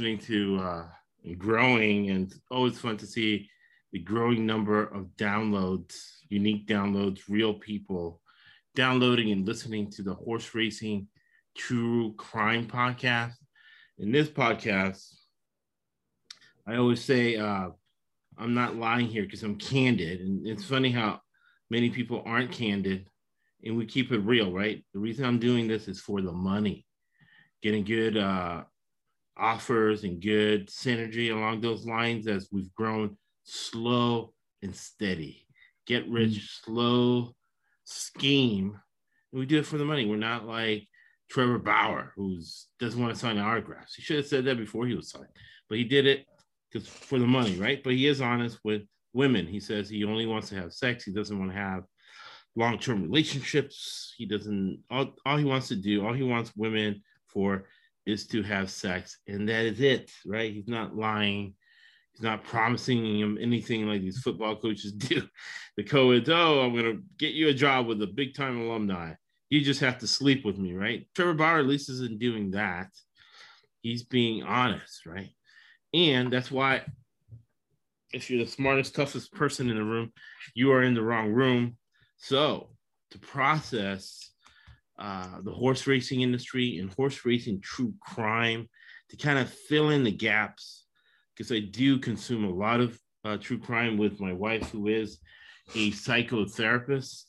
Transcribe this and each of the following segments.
listening to uh, Growing, and it's always fun to see the growing number of downloads, unique downloads, real people downloading and listening to the horse racing true crime podcast. In this podcast, I always say uh, I'm not lying here because I'm candid. And it's funny how many people aren't candid and we keep it real, right? The reason I'm doing this is for the money, getting good uh, offers and good synergy along those lines as we've grown slow and steady. Get rich mm-hmm. slow scheme. And we do it for the money. We're not like Trevor Bauer, who doesn't want to sign autographs. He should have said that before he was signed, but he did it because for the money, right? But he is honest with women. He says he only wants to have sex. He doesn't want to have long-term relationships. He doesn't. All, all he wants to do, all he wants women for, is to have sex, and that is it, right? He's not lying. He's not promising him anything like these football coaches do. The co-eds, oh, I'm gonna get you a job with a big-time alumni. You just have to sleep with me, right? Trevor Bauer at least isn't doing that. He's being honest, right? And that's why if you're the smartest, toughest person in the room, you are in the wrong room. So to process uh, the horse racing industry and horse racing true crime, to kind of fill in the gaps, because I do consume a lot of uh, true crime with my wife, who is a psychotherapist.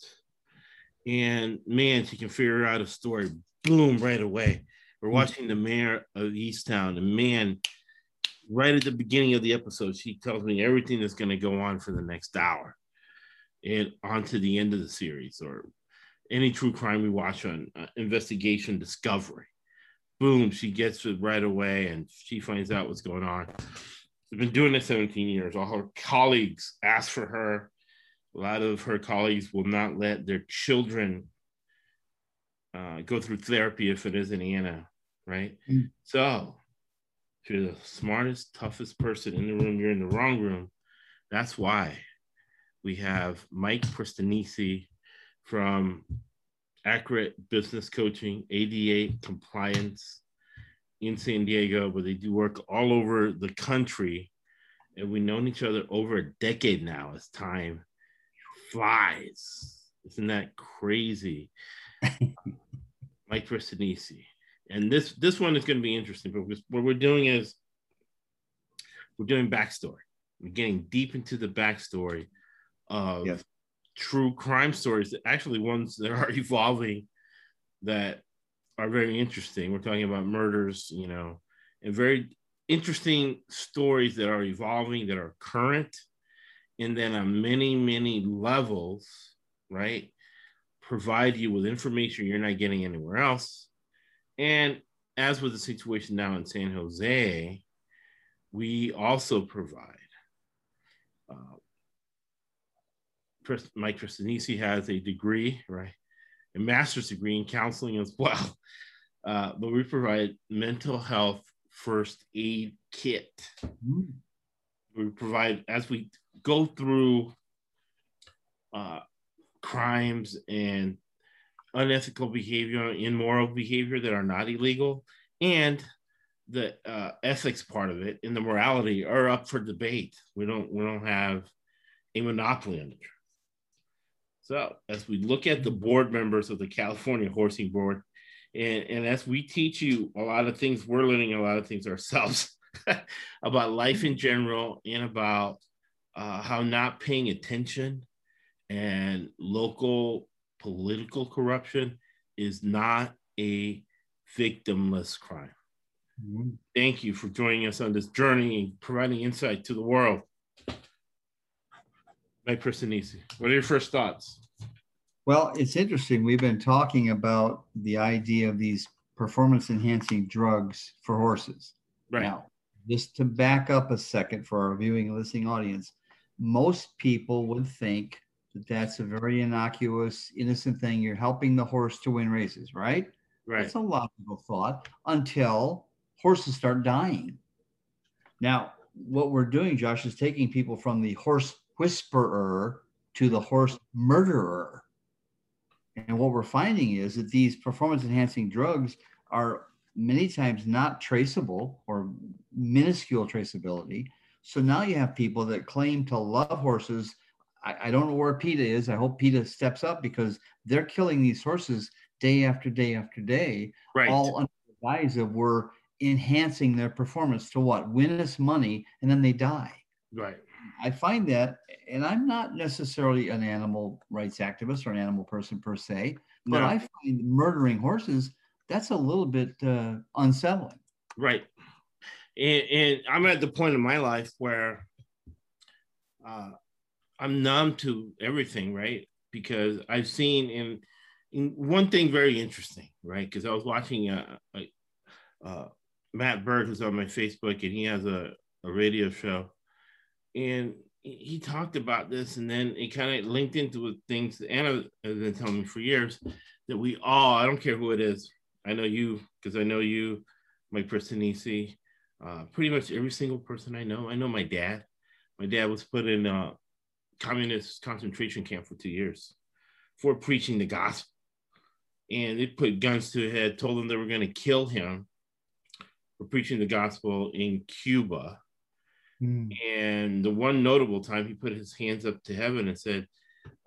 And man, she can figure out a story, boom, right away. We're watching the Mare of Easttown, and man, right at the beginning of the episode, she tells me everything that's going to go on for the next hour and on to the end of the series or any true crime we watch on uh, investigation discovery. Boom, she gets it right away and she finds out what's going on. She's been doing this 17 years. All her colleagues ask for her. A lot of her colleagues will not let their children uh, go through therapy if it isn't Anna, right? Mm. So if you're the smartest, toughest person in the room, you're in the wrong room. That's why we have Mike Prestanici from Accurate Business Coaching, ADA Compliance in San Diego, but they do work all over the country. And we've known each other over a decade now as time flies. Isn't that crazy? Mike Prestanici and this this one is going to be interesting because what we're doing is we're doing backstory. We're getting deep into the backstory of yes. True crime stories, actually ones that are evolving that are very interesting. We're talking about murders, you know, and very interesting stories that are evolving, that are current, and then on many, many levels, right? Provide you with information you're not getting anywhere else and as with the situation now in San Jose, we also provide. Uh, Mike Prestanici has a degree, right? A master's degree in counseling as well. Uh, but we provide mental health first aid kit. Mm. We provide, as we go through uh, crimes and unethical behavior, immoral behavior that are not illegal, and the uh, ethics part of it and the morality are up for debate. We don't we don't have a monopoly on truth. So as we look at the board members of the California Horsing Board, and, and as we teach you a lot of things, we're learning a lot of things ourselves about life in general and about uh, how not paying attention and local political corruption is not a victimless crime. Mm-hmm. Thank you for joining us on this journey and providing insight to the world. Mike Prestanici, what are your first thoughts? Well, it's interesting. We've been talking about the idea of these performance enhancing drugs for horses. Right. Now, just to back up a second for our viewing and listening audience, most people would think that that's a very innocuous, innocent thing. You're helping the horse to win races, right? Right. That's a logical thought until horses start dying. Now, what we're doing, Josh, is taking people from the horse whisperer to the horse murderer. And what we're finding is that these performance enhancing drugs are many times not traceable or minuscule traceability. So now you have people that claim to love horses. I, I, don't know where PETA is. I hope PETA steps up because they're killing these horses day after day after day, right. all under the guise of we're enhancing their performance to what? Win us money and then they die. Right. I find that, and I'm not necessarily an animal rights activist or an animal person per se, but no. I find murdering horses that's a little bit uh, unsettling. Right. And, and, I'm at the point in my life where uh, I'm numb to everything, right? Because I've seen in, in one thing very interesting, right? Because I was watching uh, uh, Matt Bird, who's on my Facebook, and he has a, a radio show. And he talked about this, and then it kind of linked into things that Anna has been telling me for years that we all, I don't care who it is, I know you because I know you, Mike Personisi, uh, pretty much every single person I know. I know my dad. My dad was put in a communist concentration camp for two years for preaching the gospel. And they put guns to his head, told him they were going to kill him for preaching the gospel in Cuba. Mm. And the one notable time he put his hands up to heaven and said,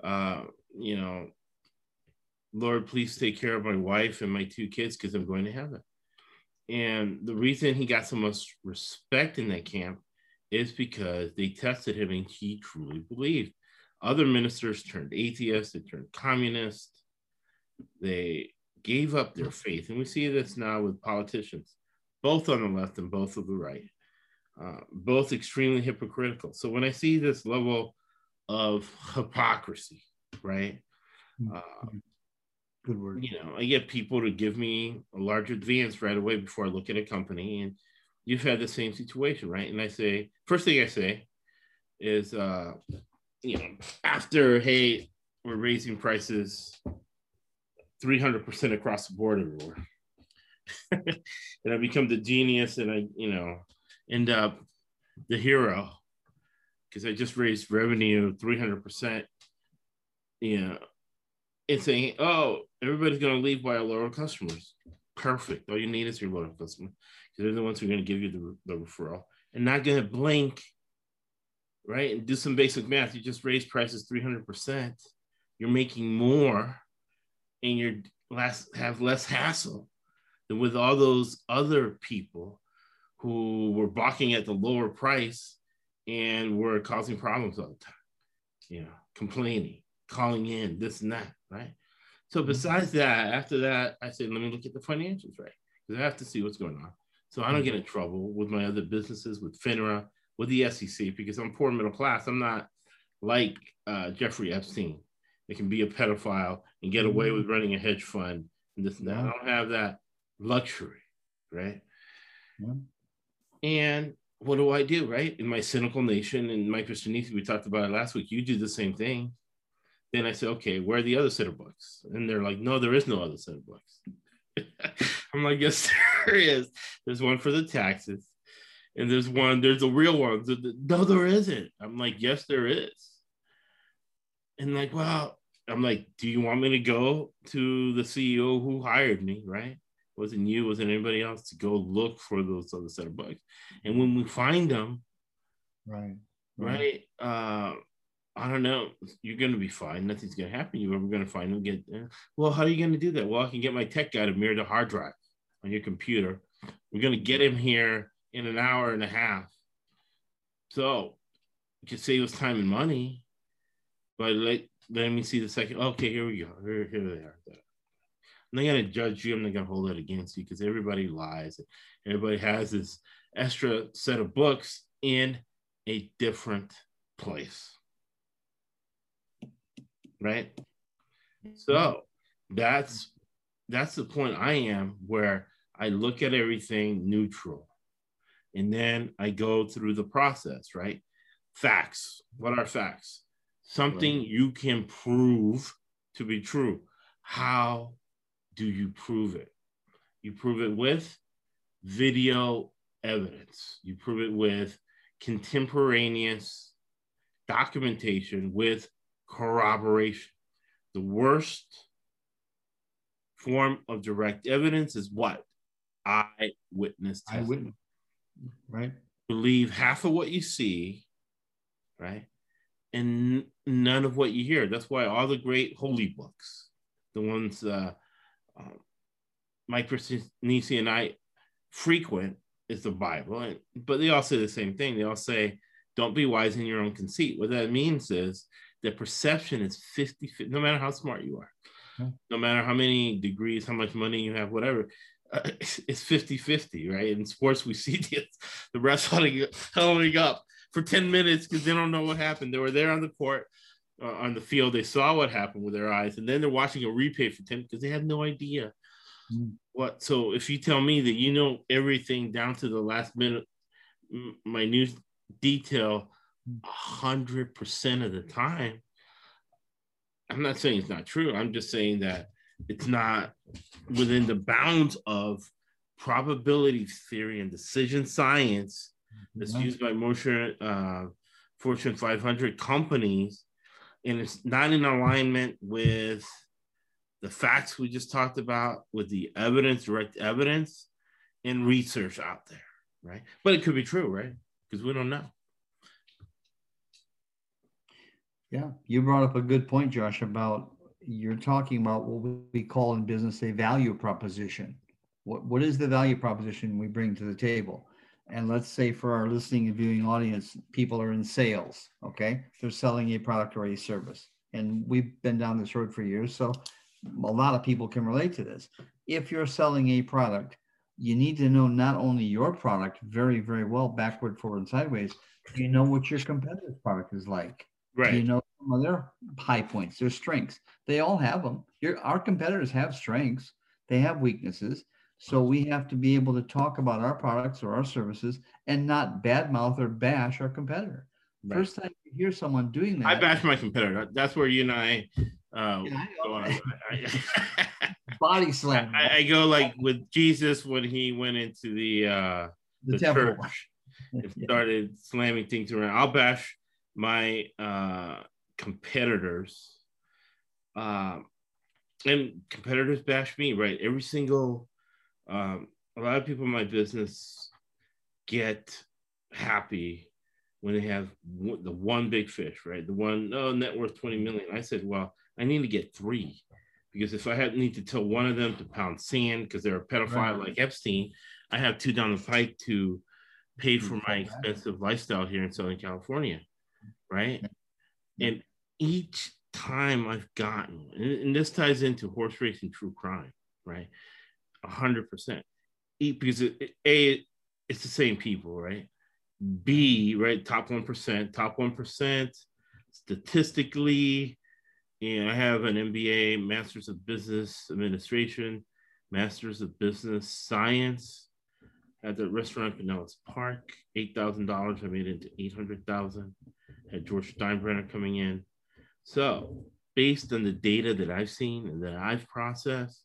uh, you know, Lord, please take care of my wife and my two kids because I'm going to heaven. And the reason he got so much respect in that camp is because they tested him and he truly believed. Other ministers turned atheists, they turned communist, they gave up their faith. And we see this now with politicians, both on the left and both on the right, uh, both extremely hypocritical. So when I see this level of hypocrisy, right? Mm-hmm. Uh, Good word. You know, I get people to give me a large advance right away before I look at a company. And you've had the same situation, right? And I say, first thing I say is, uh, you know, after, hey, we're raising prices 300% across the board everywhere. and I become the genius and I, you know, end up the hero because I just raised revenue 300%. You know, and saying, oh, everybody's going to leave by our loyal customers. Perfect. All you need is your loyal customer because they're the ones who are going to give you the, the referral and not going to blink, right? And do some basic math. You just raise prices 300%. You're making more and you're less, have less hassle than with all those other people who were balking at the lower price and were causing problems all the time, you know, complaining, calling in, this and that right? So mm-hmm. besides that, after that, I said, let me look at the financials, right? Because I have to see what's going on. So I don't mm-hmm. get in trouble with my other businesses, with FINRA, with the SEC, because I'm poor middle class. I'm not like uh, Jeffrey Epstein. They can be a pedophile and get away with mm-hmm. running a hedge fund and this and that. I don't have that luxury, right? Yeah. And what do I do, right? In my cynical nation and Mike Christianese, we talked about it last week. You do the same thing. Then I said, okay, where are the other set of books? And they're like, no, there is no other set of books. I'm like, yes, there is. There's one for the taxes, and there's one, there's a real one. No, there isn't. I'm like, yes, there is. And like, well, I'm like, do you want me to go to the CEO who hired me, right? Wasn't you, wasn't anybody else to go look for those other set of books. And when we find them, right, right, uh, I don't know. You're going to be fine. Nothing's going to happen. You're ever going to find them. Get there. Well, how are you going to do that? Well, I can get my tech guy to mirror the hard drive on your computer. We're going to get him here in an hour and a half. So you can save us time and money. But let, let me see the second. Okay, here we go. Here, here they are. I'm not going to judge you. I'm not going to hold it against you because everybody lies. Everybody has this extra set of books in a different place right? So that's that's the point I am where I look at everything neutral. And then I go through the process, right? Facts. What are facts? Something right. you can prove to be true. How do you prove it? You prove it with video evidence. You prove it with contemporaneous documentation with corroboration. The worst form of direct evidence is what? Eyewitness testimony. Right. Believe half of what you see, right? And none of what you hear. That's why all the great holy books, the ones uh, uh, Mike Nisi and I frequent, is the Bible. And, but they all say the same thing. They all say, don't be wise in your own conceit. What that means is that perception is 50, 50 no matter how smart you are, hmm. no matter how many degrees, how much money you have, whatever, uh, it's 50 50, right? In sports, we see the, the refs huddling up for 10 minutes because they don't know what happened. They were there on the court, uh, on the field, they saw what happened with their eyes, and then they're watching a replay for 10 because they have no idea mm. what. So if you tell me that you know everything down to the last minute, minute detail, hundred percent of the time, I'm not saying it's not true. I'm just saying that it's not within the bounds of probability theory and decision science that's used by motion uh, Fortune 500 companies, and it's not in alignment with the facts we just talked about, with the evidence, direct evidence, and research out there, right? But it could be true, right? Because we don't know. Yeah, you brought up a good point, Josh, about you're talking about what we call in business a value proposition. What, what is the value proposition we bring to the table? And let's say for our listening and viewing audience, people are in sales, okay? They're selling a product or a service. And we've been down this road for years. So a lot of people can relate to this. If you're selling a product, you need to know not only your product very, very well, backward, forward, and sideways, you know what your competitor's product is like. Right. You know some of their high points, their strengths. They all have them. Your, our competitors have strengths. They have weaknesses. So we have to be able to talk about our products or our services and not badmouth or bash our competitor. Right. First time you hear someone doing that, I bash my competitor. That's where you and I uh, yeah, go on. body slam. I, I, go like with Jesus when he went into the uh, the, the church and started slamming things around. I'll bash my uh, competitors, um, and competitors bash me. Right, every single. Um, a lot of people in my business get happy when they have the one big fish, right? The one oh, net worth 20 million. I said, well, I need to get three because if I had need to tell one of them to pound sand because they're a pedophile right. like Epstein, I have two down the pike to pay for my expensive lifestyle here in Southern California right? And each time I've gotten, and this ties into horse racing true crime, right? Hundred percent. Because it, A, it's the same people, right? B, right? Top 1%, top 1% statistically. And I have an MBA, Masters of Business Administration, Masters of Business Science at the restaurant Pinellas Park. $8,000, I made it into 800,000 had George Steinbrenner coming in. So, based on the data that I've seen and that I've processed,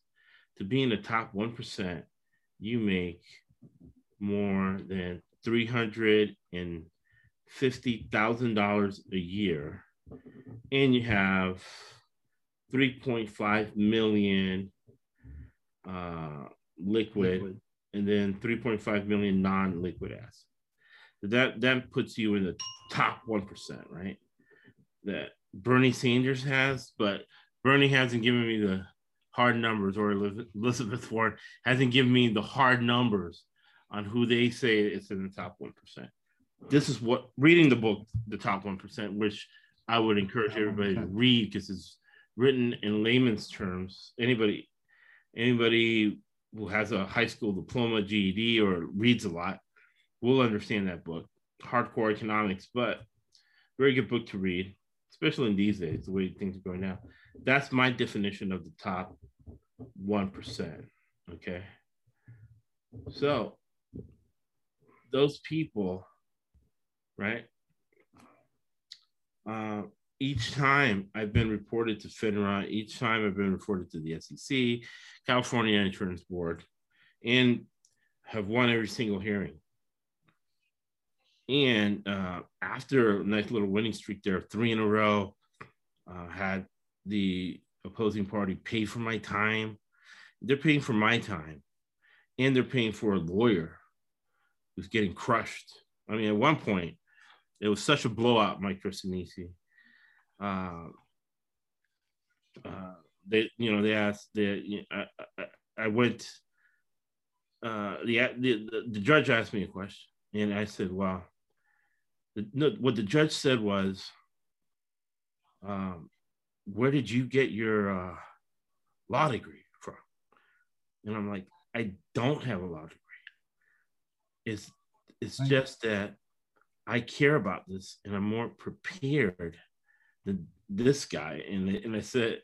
to be in the top 1%, you make more than $350,000 a year. And you have 3.5 million uh, liquid, liquid, and then 3.5 million non-liquid assets that that puts you in the top one percent, right? That Bernie Sanders has, but Bernie hasn't given me the hard numbers, or Elizabeth Warren hasn't given me the hard numbers on who they say is in the top one percent. This is what reading the book, the top one percent, which I would encourage oh, everybody to read because it's written in layman's terms. Anybody, anybody who has a high school diploma, GED, or reads a lot will understand that book. Hardcore economics, but very good book to read, especially in these days, the way things are going now. That's my definition of the top 1%. Okay. So those people, right? Uh, each time I've been reported to FINRA, each time I've been reported to the SEC, California Insurance Board, and have won every single hearing and uh, after a nice little winning streak there, three in a row, uh, had the opposing party pay for my time. They're paying for my time, and they're paying for a lawyer who's getting crushed. I mean, at one point, it was such a blowout, Mike Christanisi. Uh, uh, they, you know, they asked, they, I, I, I, went, uh, the, the, the judge asked me a question, and I said, well, the, no, what the judge said was, um, where did you get your uh, law degree from? And I'm like, I don't have a law degree. It's it's just that I care about this and I'm more prepared than this guy. And and I said,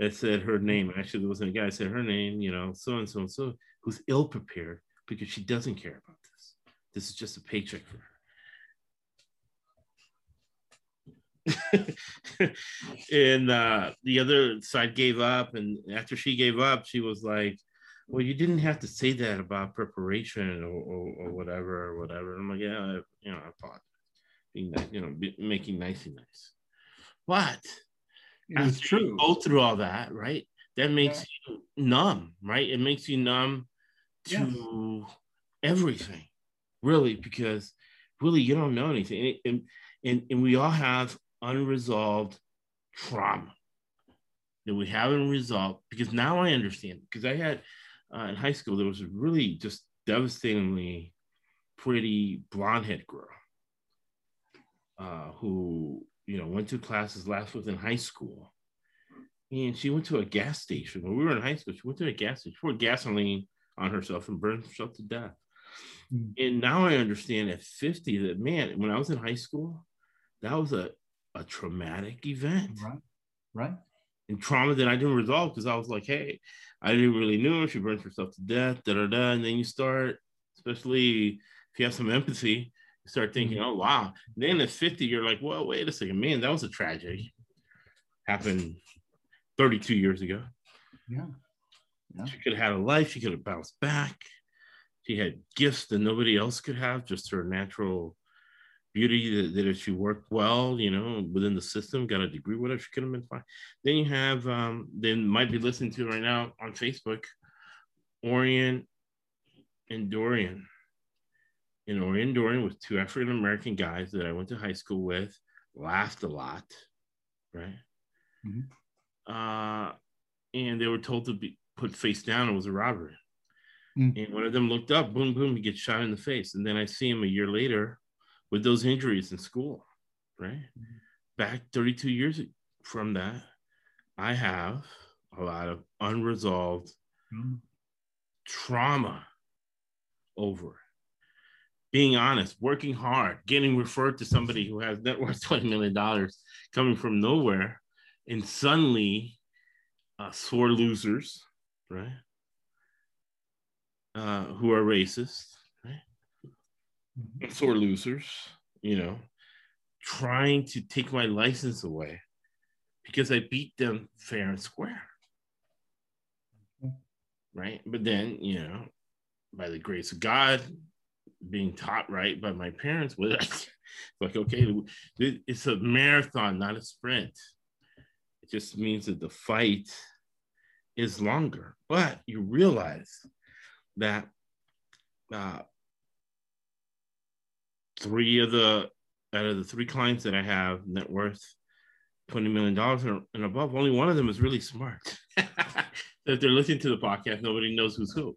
I said her name. Actually, there wasn't a guy. I said her name. You know, so and so and so, who's ill prepared because she doesn't care about this. This is just a paycheck for her. and uh, the other side gave up. And after she gave up, she was like, well, you didn't have to say that about preparation or, or, or whatever or whatever. And I'm like, yeah, I, you know, I thought being nice, you know, be, making nicey nice. But it's true. go through all that, right? That makes yeah. you numb, right? It makes you numb to everything, really, because really you don't know anything. And, and, and we all have unresolved trauma that we haven't resolved because now I understand because I had uh, in high school there was a really just devastatingly pretty blonde head girl uh, who you know went to classes last was in high school and she went to a gas station when we were in high school she went to a gas station poured gasoline on herself and burned herself to death mm. and now I understand at 50 that man when I was in high school that was a a traumatic event. Right. Right. And trauma that I didn't resolve because I was like, hey, I didn't really know she burns herself to death, da da da. And then you start, especially if you have some empathy, you start thinking, mm-hmm. oh wow. And then at 50, you're like, well, wait a second, man, that was a tragedy. Happened 32 years ago. Yeah. yeah. She could have had a life, she could have bounced back. She had gifts that nobody else could have, just her natural beauty that, that if she worked well, you know, within the system, got a degree, whatever, she could have been fine. Then you have, um, they might be listening to right now on Facebook, Orion and Dorian. And Orion Dorian was two African American guys that I went to high school with, laughed a lot, right? Mm-hmm. Uh, and they were told to be put face down. It was a robbery. Mm-hmm. And one of them looked up, boom, boom, he gets shot in the face. And then I see him a year later with those injuries in school, right? Mm-hmm. Back 32 years from that, I have a lot of unresolved mm-hmm. trauma over being honest, working hard, getting referred to somebody who has net worth $20 million coming from nowhere, and suddenly uh, sore losers, right? Uh, who are racist, Mm-hmm. sore losers, you know, trying to take my license away because I beat them fair and square. Right. But then, you know, by the grace of God, being taught right by my parents, was like, okay, it's a marathon, not a sprint. It just means that the fight is longer. But you realize that uh, three of the out of the three clients that I have net worth twenty million dollars and above, only one of them is really smart. if they're listening to the podcast, nobody knows who's who.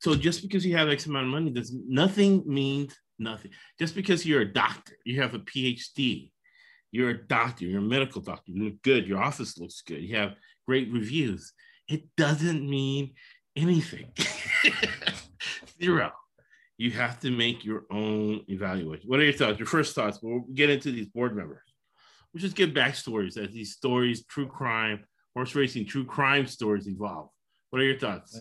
So just because you have X amount of money does nothing means nothing. Just because you're a doctor, you have a PhD, you're a doctor, you're a medical doctor, you look good, your office looks good, you have great reviews. It doesn't mean anything. Zero you have to make your own evaluation. What are your thoughts? Your first thoughts? We'll get into these board members. We'll just give backstories as these stories, true crime, horse racing, true crime stories evolve. What are your thoughts,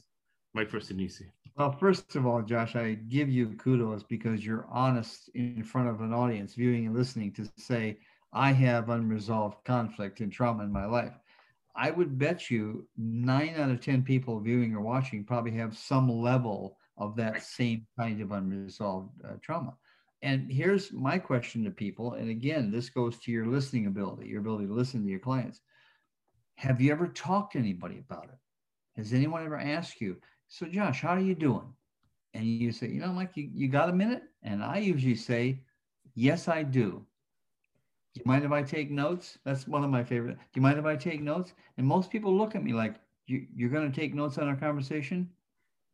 Mike Christanisi? Well, first of all, Josh, I give you kudos because you're honest in front of an audience, viewing and listening, to say, I have unresolved conflict and trauma in my life. I would bet you nine out of 10 people viewing or watching probably have some level of that same kind of unresolved uh, trauma. And here's my question to people. And again, this goes to your listening ability, your ability to listen to your clients. Have you ever talked to anybody about it? Has anyone ever asked you, so Josh, how are you doing? And you say, you know, Mike, you, you got a minute? And I usually say, yes, I do. Do you mind if I take notes? That's one of my favorite. Do you mind if I take notes? And most people look at me like, you, you're going to take notes on our conversation?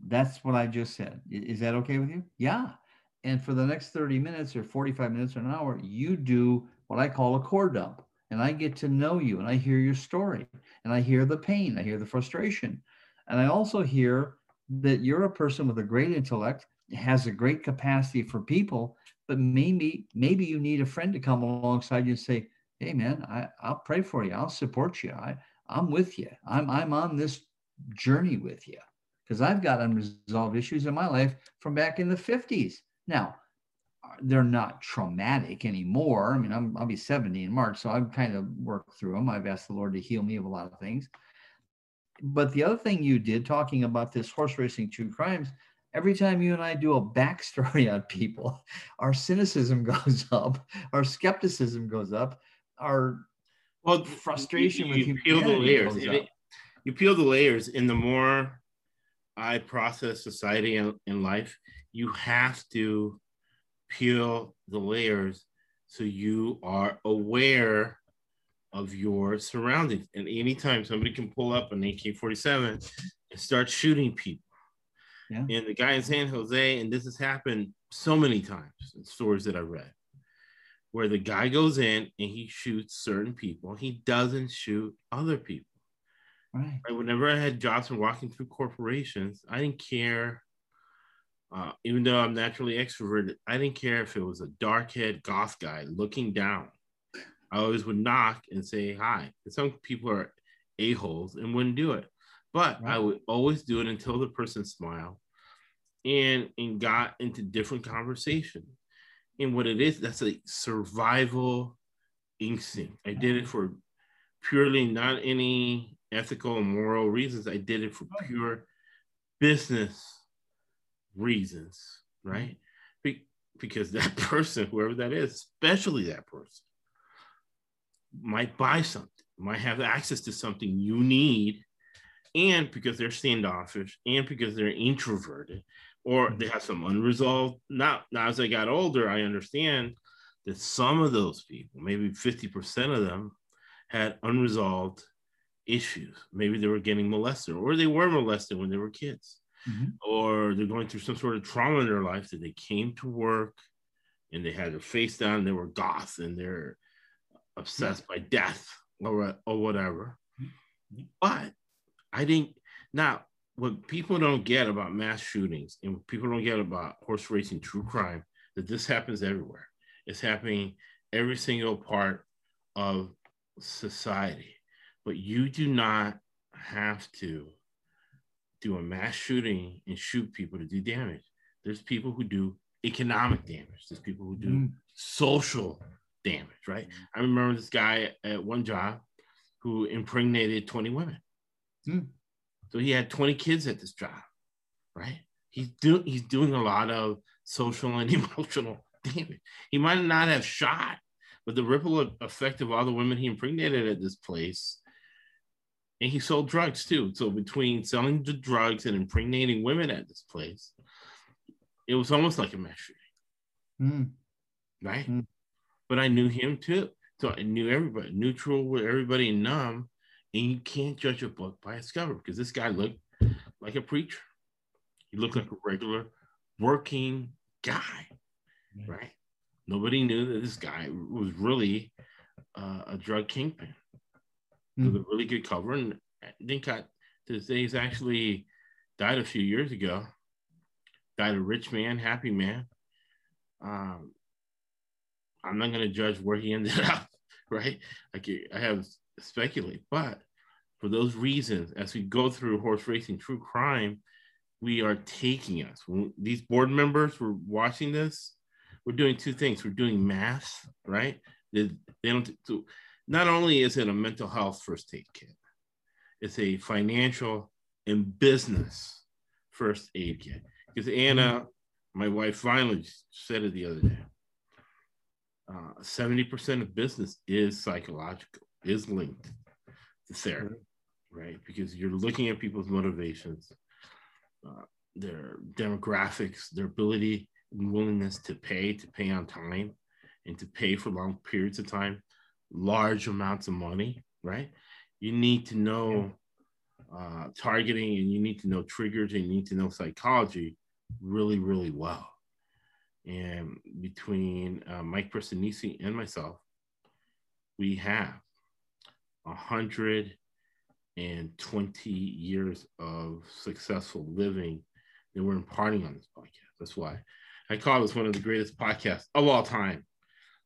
That's what I just said. Is that okay with you? Yeah. And for the next 30 minutes or 45 minutes or an hour, you do what I call a core dump. And I get to know you and I hear your story and I hear the pain, I hear the frustration. And I also hear that you're a person with a great intellect, has a great capacity for people, but maybe maybe you need a friend to come alongside you and say, "Hey, man, I, I'll pray for you. I'll support you. I, I'm with you. I'm I'm on this journey with you because I've got unresolved issues in my life from back in the 50s. Now, they're not traumatic anymore. I mean, I'm, I'll be 70 in March, so I've kind of worked through them. I've asked the Lord to heal me of a lot of things. But the other thing you did, talking about this horse racing true crimes, every time you and I do a backstory on people, our cynicism goes up, our skepticism goes up, our well frustration you, you, with you peel the layers. It, you peel the layers, and the more I process society and, and life, you have to peel the layers so you are aware of your surroundings. And anytime somebody can pull up an AK 47 and start shooting people. Yeah. And the guy in San Jose, and this has happened so many times in stories that I read, where the guy goes in and he shoots certain people, he doesn't shoot other people. Right. right? Whenever I had jobs and walking through corporations, I didn't care. Uh, even though I'm naturally extroverted, I didn't care if it was a dark head goth guy looking down I always would knock and say hi. Some people are a-holes and wouldn't do it. But right. I would always do it until the person smiled and and got into different conversation. And what it is, that's a survival instinct. I did it for purely not any ethical and moral reasons. I did it for pure business reasons, right? Be- because that person, whoever that is, especially that person, might buy something, might have access to something you need, and because they're standoffish, and because they're introverted, or mm-hmm. they have some unresolved. Now, now as I got older, I understand that some of those people, maybe 50% of them, had unresolved issues. Maybe they were getting molested, or they were molested when they were kids, mm-hmm. or they're going through some sort of trauma in their life that they came to work and they had their face down, they were goth and they're obsessed by death or, or whatever. But I think now what people don't get about mass shootings and people don't get about horse racing true crime that this happens everywhere. It's happening every single part of society. But you do not have to do a mass shooting and shoot people to do damage. There's people who do economic damage. There's people who do mm. social damage, right? I remember this guy at one job who impregnated 20 women. Hmm. So he had 20 kids at this job, right? He's doing he's doing a lot of social and emotional damage. He might not have shot, but the ripple effect of all the women he impregnated at this place. And he sold drugs too. So between selling the drugs and impregnating women at this place, it was almost like a mass shooting. Mm. Right? Mm but I knew him too. So I knew everybody, neutral with everybody numb. And you can't judge a book by its cover because this guy looked like a preacher. He looked like a regular working guy, right? Nobody knew that this guy was really uh, a drug kingpin mm. with a really good cover. And I think I, to this day, he's actually died a few years ago. Died a rich man, happy man. Um, I'm not going to judge where he ended up, right? Like I have speculate, but for those reasons, as we go through horse racing true crime, we are taking us. When these board members were watching this, we're doing two things. We're doing math, right? They, they don't. So not only is it a mental health first aid kit, it's a financial and business first aid kit. Because Anna, my wife, finally said it the other day uh, 70% of business is psychological, is linked to therapy, right? Because you're looking at people's motivations, uh, their demographics, their ability and willingness to pay, to pay on time, and to pay for long periods of time, large amounts of money, right? You need to know uh, targeting and you need to know triggers and you need to know psychology really, really well. And between uh, Mike Personisi and myself, we have 120 years of successful living that we're imparting on this podcast. That's why I call this one of the greatest podcasts of all time.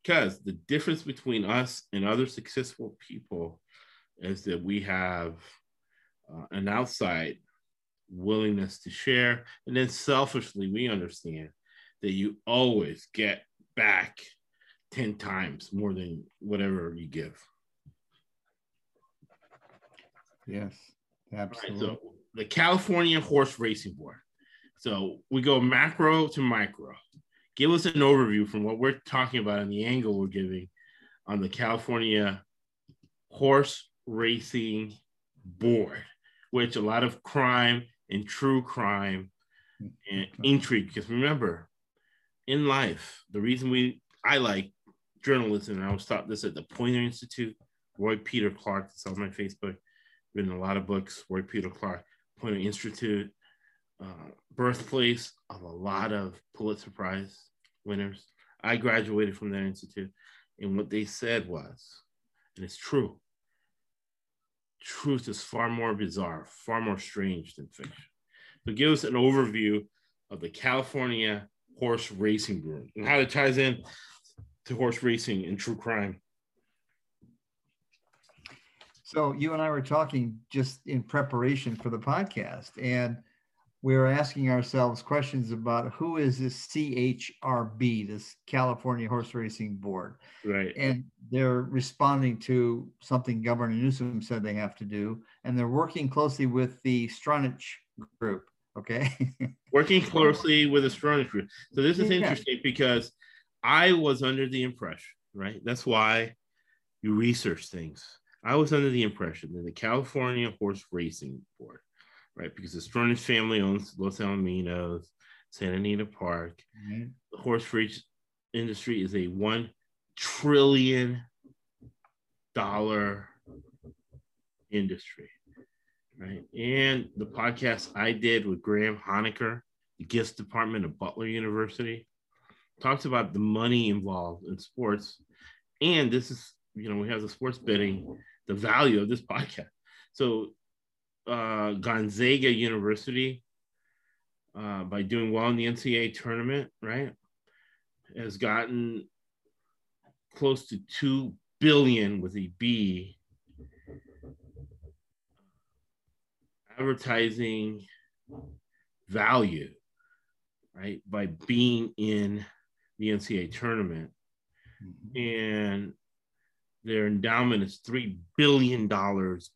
Because the difference between us and other successful people is that we have uh, an outside willingness to share. And then selfishly, we understand that you always get back 10 times more than whatever you give. Yes, absolutely. Right, so the California Horse Racing Board. So we go macro to micro. Give us an overview from what we're talking about and the angle we're giving on the California Horse Racing Board, which a lot of crime and true crime and intrigue. Because remember, in life, the reason we I like journalism, and I was taught this at the Poynter Institute, Roy Peter Clark, that's on my Facebook, written a lot of books, Roy Peter Clark, Poynter Institute, uh, birthplace of a lot of Pulitzer Prize winners. I graduated from that institute, and what they said was, and it's true, truth is far more bizarre, far more strange than fiction. So give us an overview of the California Horse Racing Board and how it ties in to horse racing and true crime. So you and I were talking just in preparation for the podcast, and we were asking ourselves questions about who is this CHRB, this California Horse Racing Board, right? And they're responding to something Governor Newsom said they have to do, and they're working closely with the Stronach Group. Okay. Working closely with the Stronach Group. So this is interesting because I was under the impression, right? That's why you research things. I was under the impression that the California Horse Racing Board, right? Because the Stronach family owns Los Alamitos, Santa Anita Park. Mm-hmm. The horse race industry is a one trillion dollar industry right? And the podcast I did with Graham Honecker, the gifts department of Butler University, talks about the money involved in sports. And this is, you know, we have the sports betting, the value of this podcast. So uh, Gonzaga University, uh, by doing well in the NCAA tournament, right, has gotten close to two billion with a B advertising value, right, by being in the NCAA tournament. Mm-hmm. And their endowment is $3 billion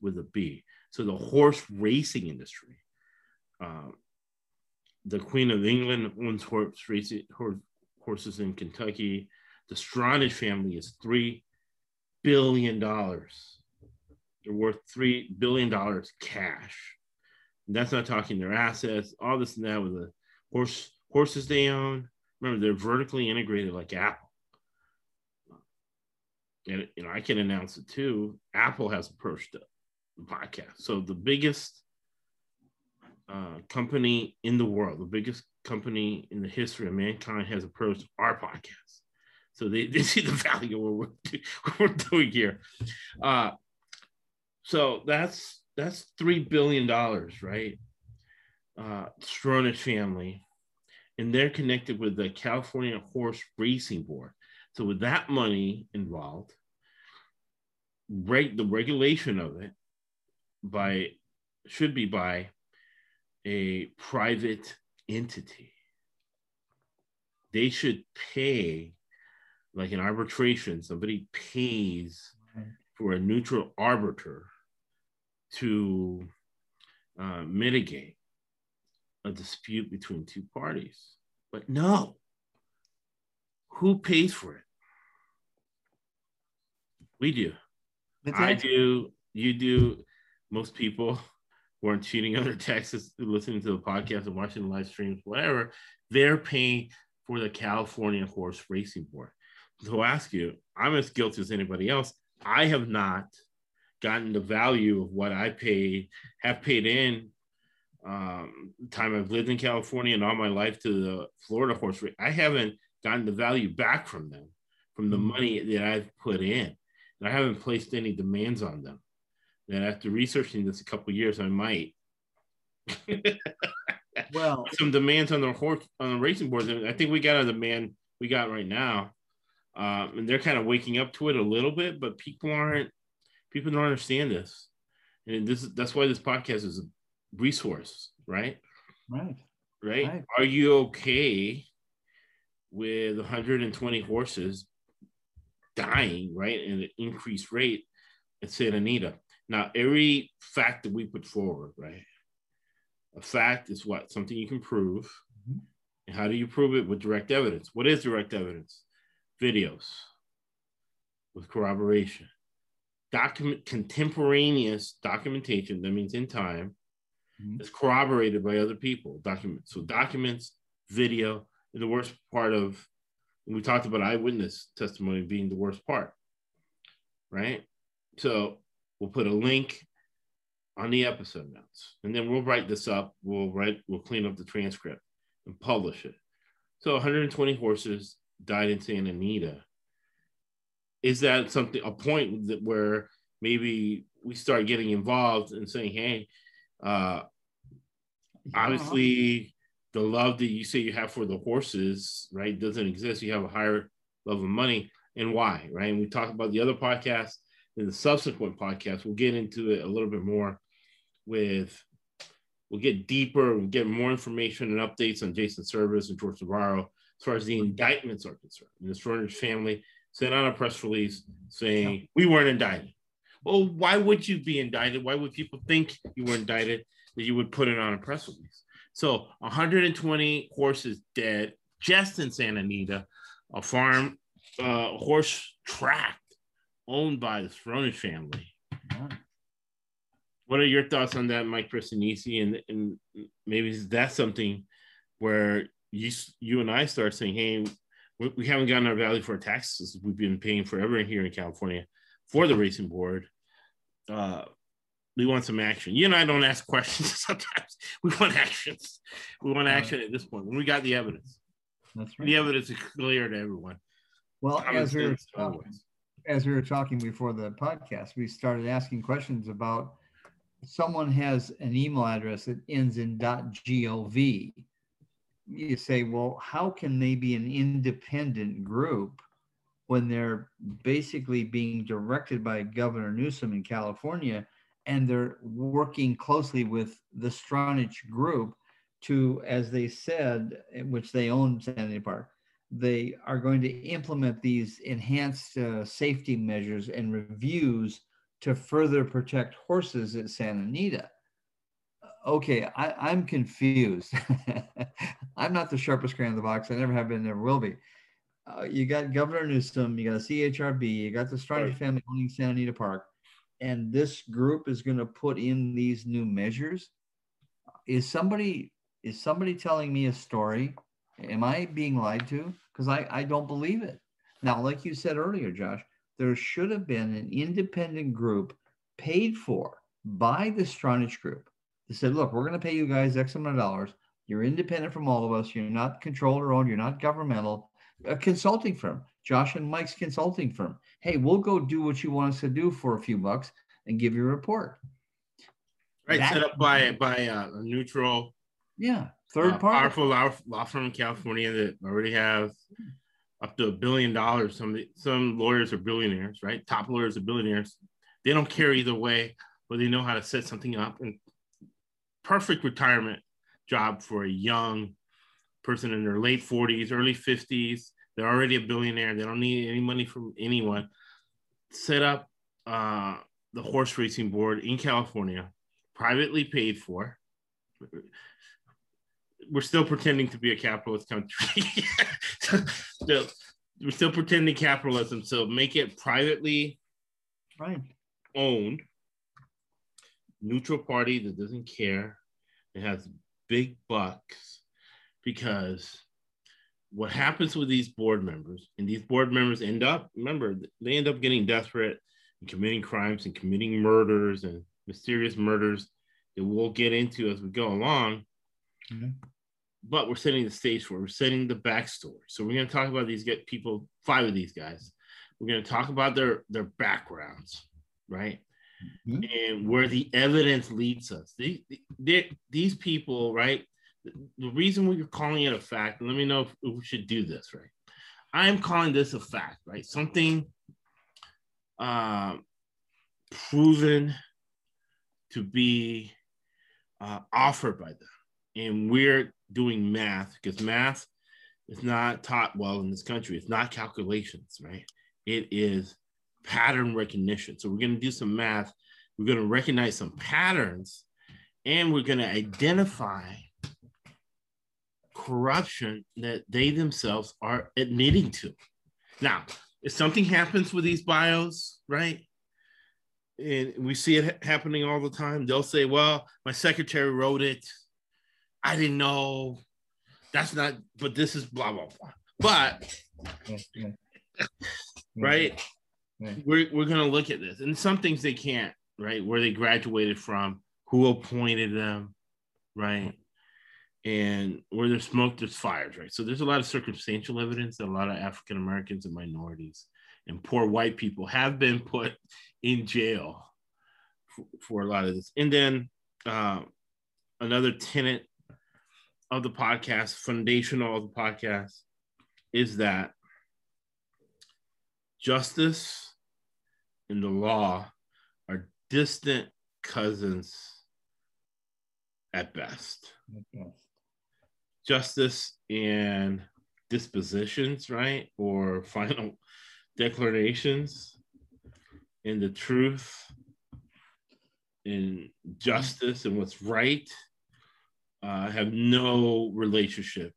with a B. So the horse racing industry, uh, the Queen of England owns horse racing, horse, horses in Kentucky. The Stronach family is $3 billion. They're worth $3 billion cash. That's not talking their assets, all this and that with the horse horses they own. Remember, they're vertically integrated like Apple. And you know, I can announce it too. Apple has approached podcast. So the biggest uh, company in the world, the biggest company in the history of mankind has approached our podcast. So they, they see the value of what we're, we're doing here. Uh, so that's that's three billion dollars, right? Uh, Stronach family, and they're connected with the California Horse Racing Board. So with that money involved, reg- the regulation of it by should be by a private entity. They should pay, like an arbitration, somebody pays for a neutral arbiter to uh, mitigate a dispute between two parties. But no, who pays for it? We do. I do. You do. Most people who aren't cheating on their taxes, listening to the podcast and watching the live streams, whatever, they're paying for the California Horse Racing Board. So I ask you, I'm as guilty as anybody else. I have not gotten the value of what I paid, have paid in um, time I've lived in California and all my life to the Florida horse race. I haven't gotten the value back from them, from the money that I've put in. And I haven't placed any demands on them. And after researching this a couple years, I might. well, some demands on the horse on the racing boards. I think we got a demand we got right now, um, and they're kind of waking up to it a little bit. But people aren't. People don't understand this, and this that's why this podcast is a resource, right? Right. Right. right. Are you okay with 120 horses dying, right, at an increased rate at Santa Anita? Now, every fact that we put forward, right? A fact is what? Something you can prove. Mm-hmm. And how do you prove it? With direct evidence. What is direct evidence? Videos with corroboration. Document contemporaneous documentation, that means in time, mm-hmm. is corroborated by other people. Documents. So documents, video, and the worst part of we talked about eyewitness testimony being the worst part. Right? So We'll put a link on the episode notes, and then we'll write this up. We'll write, we'll clean up the transcript and publish it. So 120 horses died in Santa Anita. Is that something a point that where maybe we start getting involved and saying, hey, uh, obviously the love that you say you have for the horses, right, doesn't exist. You have a higher love of money, and why, right? And we talked about the other podcast in the subsequent podcast, we'll get into it a little bit more with we'll get deeper, we'll get more information and updates on Jason Servis and George Navarro as far as the indictments are concerned. And the Stronach family sent out a press release saying yeah. we weren't indicted. Well, why would you be indicted? Why would people think you were indicted that you would put it on a press release? So 120 horses dead just in Santa Anita, a farm uh, horse track owned by the Stronach family. What are your thoughts on that, Mike Pristinisi? And, and maybe is that something where you you and I start saying, hey, we, we haven't gotten our value for our taxes we've been paying forever here in California for the racing board. Uh, we want some action. You and I don't ask questions sometimes. We want actions. We want action at this point when we got the evidence. That's right. The evidence is clear to everyone. Well, as we are as we were talking before the podcast, we started asking questions about someone has an email address that ends in .gov. You say, well, how can they be an independent group when they're basically being directed by Governor Newsom in California and they're working closely with the Stronach group to, as they said, which they own Sandy Park, they are going to implement these enhanced uh, safety measures and reviews to further protect horses at Santa Anita. Okay, I, am confused. I'm not the sharpest crayon in the box. I never have been, never will be. Uh, you got Governor Newsom, you got CHRB, you got the Stronach right. family owning Santa Anita Park, and this group is going to put in these new measures. Is somebody is somebody telling me a story Am I being lied to? Because I, I don't believe it. Now, like you said earlier, Josh, there should have been an independent group paid for by the Stronach Group that said, look, we're going to pay you guys X amount of dollars. You're independent from all of us. You're not controlled or owned. You're not governmental. A consulting firm, Josh and Mike's consulting firm. Hey, we'll go do what you want us to do for a few bucks and give you a report. Right, that, set up by by uh, a neutral yeah, third uh, party. Powerful law, law firm in California that already have up to a billion dollars. Some some lawyers are billionaires, right? Top lawyers are billionaires. They don't care either way, but they know how to set something up. And perfect retirement job for a young person in their late 40s, early 50s. They're already a billionaire. They don't need any money from anyone. Set up uh, the horse racing board in California, privately paid for we're still pretending to be a capitalist country. we're still pretending capitalism. So make it privately right owned neutral party that doesn't care it has big bucks because what happens with these board members and these board members end up remember they end up getting desperate and committing crimes and committing murders and mysterious murders that we'll get into as we go along mm-hmm. But we're setting the stage for it. we're setting the backstory so we're going to talk about these get people five of these guys we're going to talk about their their backgrounds right mm-hmm. and where the evidence leads us they, they, these people right the reason we're calling it a fact, let me know if we should do this, right? I am calling this a fact, right? Something uh, proven to be uh, offered by them. And we're doing math because math is not taught well in this country. It's not calculations, right? It is pattern recognition. So we're going to do some math. We're going to recognize some patterns and we're going to identify corruption that they themselves are admitting to. Now, if something happens with these bios, right? And we see it happening all the time, they'll say, Well, my secretary wrote it. I didn't know. That's not, but this is blah, blah, blah. But, mm-hmm. right? Mm-hmm. Mm-hmm. We're, we're going to look at this. And some things they can't, right? Where they graduated from, who appointed them, right? and where there's smoke, there's fires, right? So there's a lot of circumstantial evidence that a lot of African Americans and minorities and poor white people have been put in jail for, for a lot of this. And then uh, another tenet of the podcast, foundational of the podcast, is that justice and the law are distant cousins at best. Best justice and dispositions, right? Or final declarations and the truth and justice and what's right uh, have no relationship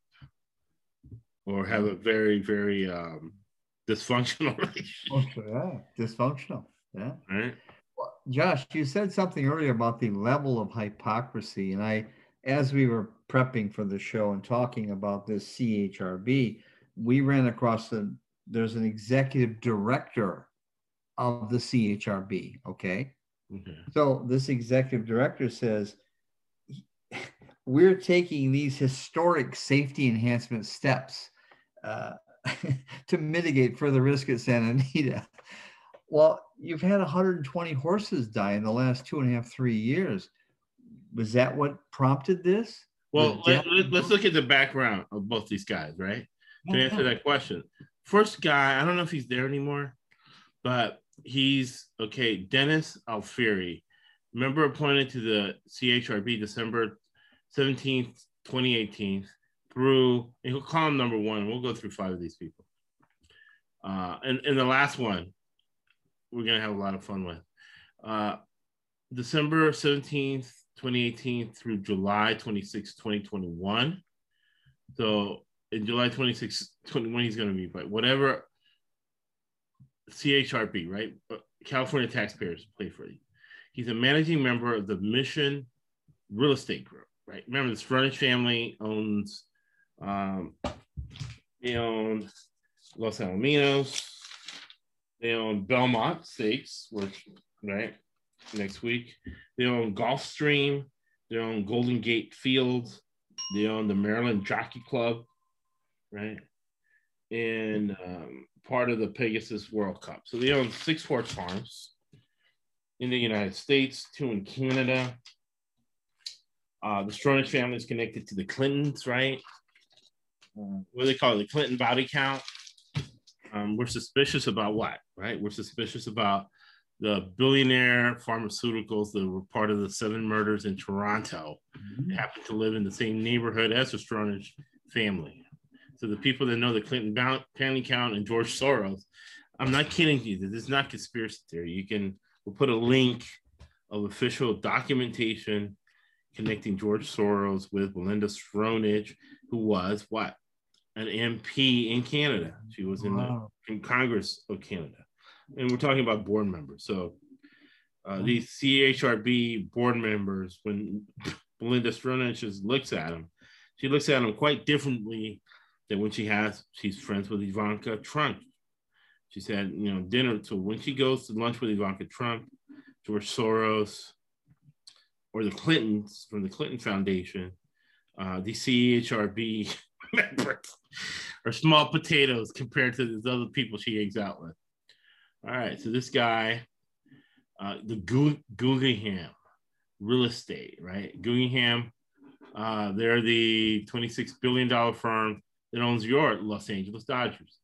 or have a very, very um, dysfunctional relationship. Yeah, dysfunctional. Yeah. Right. Well, Josh, you said something earlier about the level of hypocrisy, and I, as we were prepping for the show and talking about this CHRB, we ran across the there's an executive director of the CHRB. Okay. okay. So this executive director says we're taking these historic safety enhancement steps uh, to mitigate further risk at Santa Anita. Well, you've had 120 horses die in the last two and a half, three years. Was that what prompted this? Well, let, us look at the background of both these guys, right? To yeah. answer that question. First guy, I don't know if he's there anymore, but he's okay. Dennis Alfieri, member appointed to the CHRB December 17th, 2018, through, and him number one. We'll go through five of these people. Uh, and, and the last one, we're going to have a lot of fun with. Uh, December 17th, 2018 through July 26, 2021. So in July 26, 21, he's going to be, but whatever CHRB, right? Uh, California taxpayers pay for it. He's a managing member of the Mission Real Estate Group, right? Remember, this Stronach family owns, um, they own Los Alamitos, they own Belmont Stakes, which, right? next week. They own Gulfstream. They own Golden Gate Fields. They own the Maryland Jockey Club, right? And um, part of the Pegasus World Cup. So they own six horse farms in the United States, two in Canada. Uh, the Stronach family is connected to the Clintons, right? Uh, what do they call it? The Clinton body count. Um, we're suspicious about what, right? We're suspicious about the billionaire pharmaceuticals that were part of the seven murders in Toronto mm-hmm. happened to live in the same neighborhood as the Stronach family. So the people that know the Clinton family count and George Soros, I'm not kidding you. This is not conspiracy theory. You can we'll put a link of official documentation connecting George Soros with Belinda Stronach, who was what an MP in Canada. She was in, wow. the, in Congress of Canada. and we're talking about board members. So uh, these CHRB board members, when Belinda Stronach looks at them, she looks at them quite differently than when she has she's friends with Ivanka Trump. She said, you know, dinner. So when she goes to lunch with Ivanka Trump, George Soros, or the Clintons from the Clinton Foundation, uh, the CHRB members are small potatoes compared to the other people she hangs out with. All right, so this guy, uh, the Guggenheim real estate, right? Guggenheim, uh, they're the $26 billion firm that owns your Los Angeles Dodgers.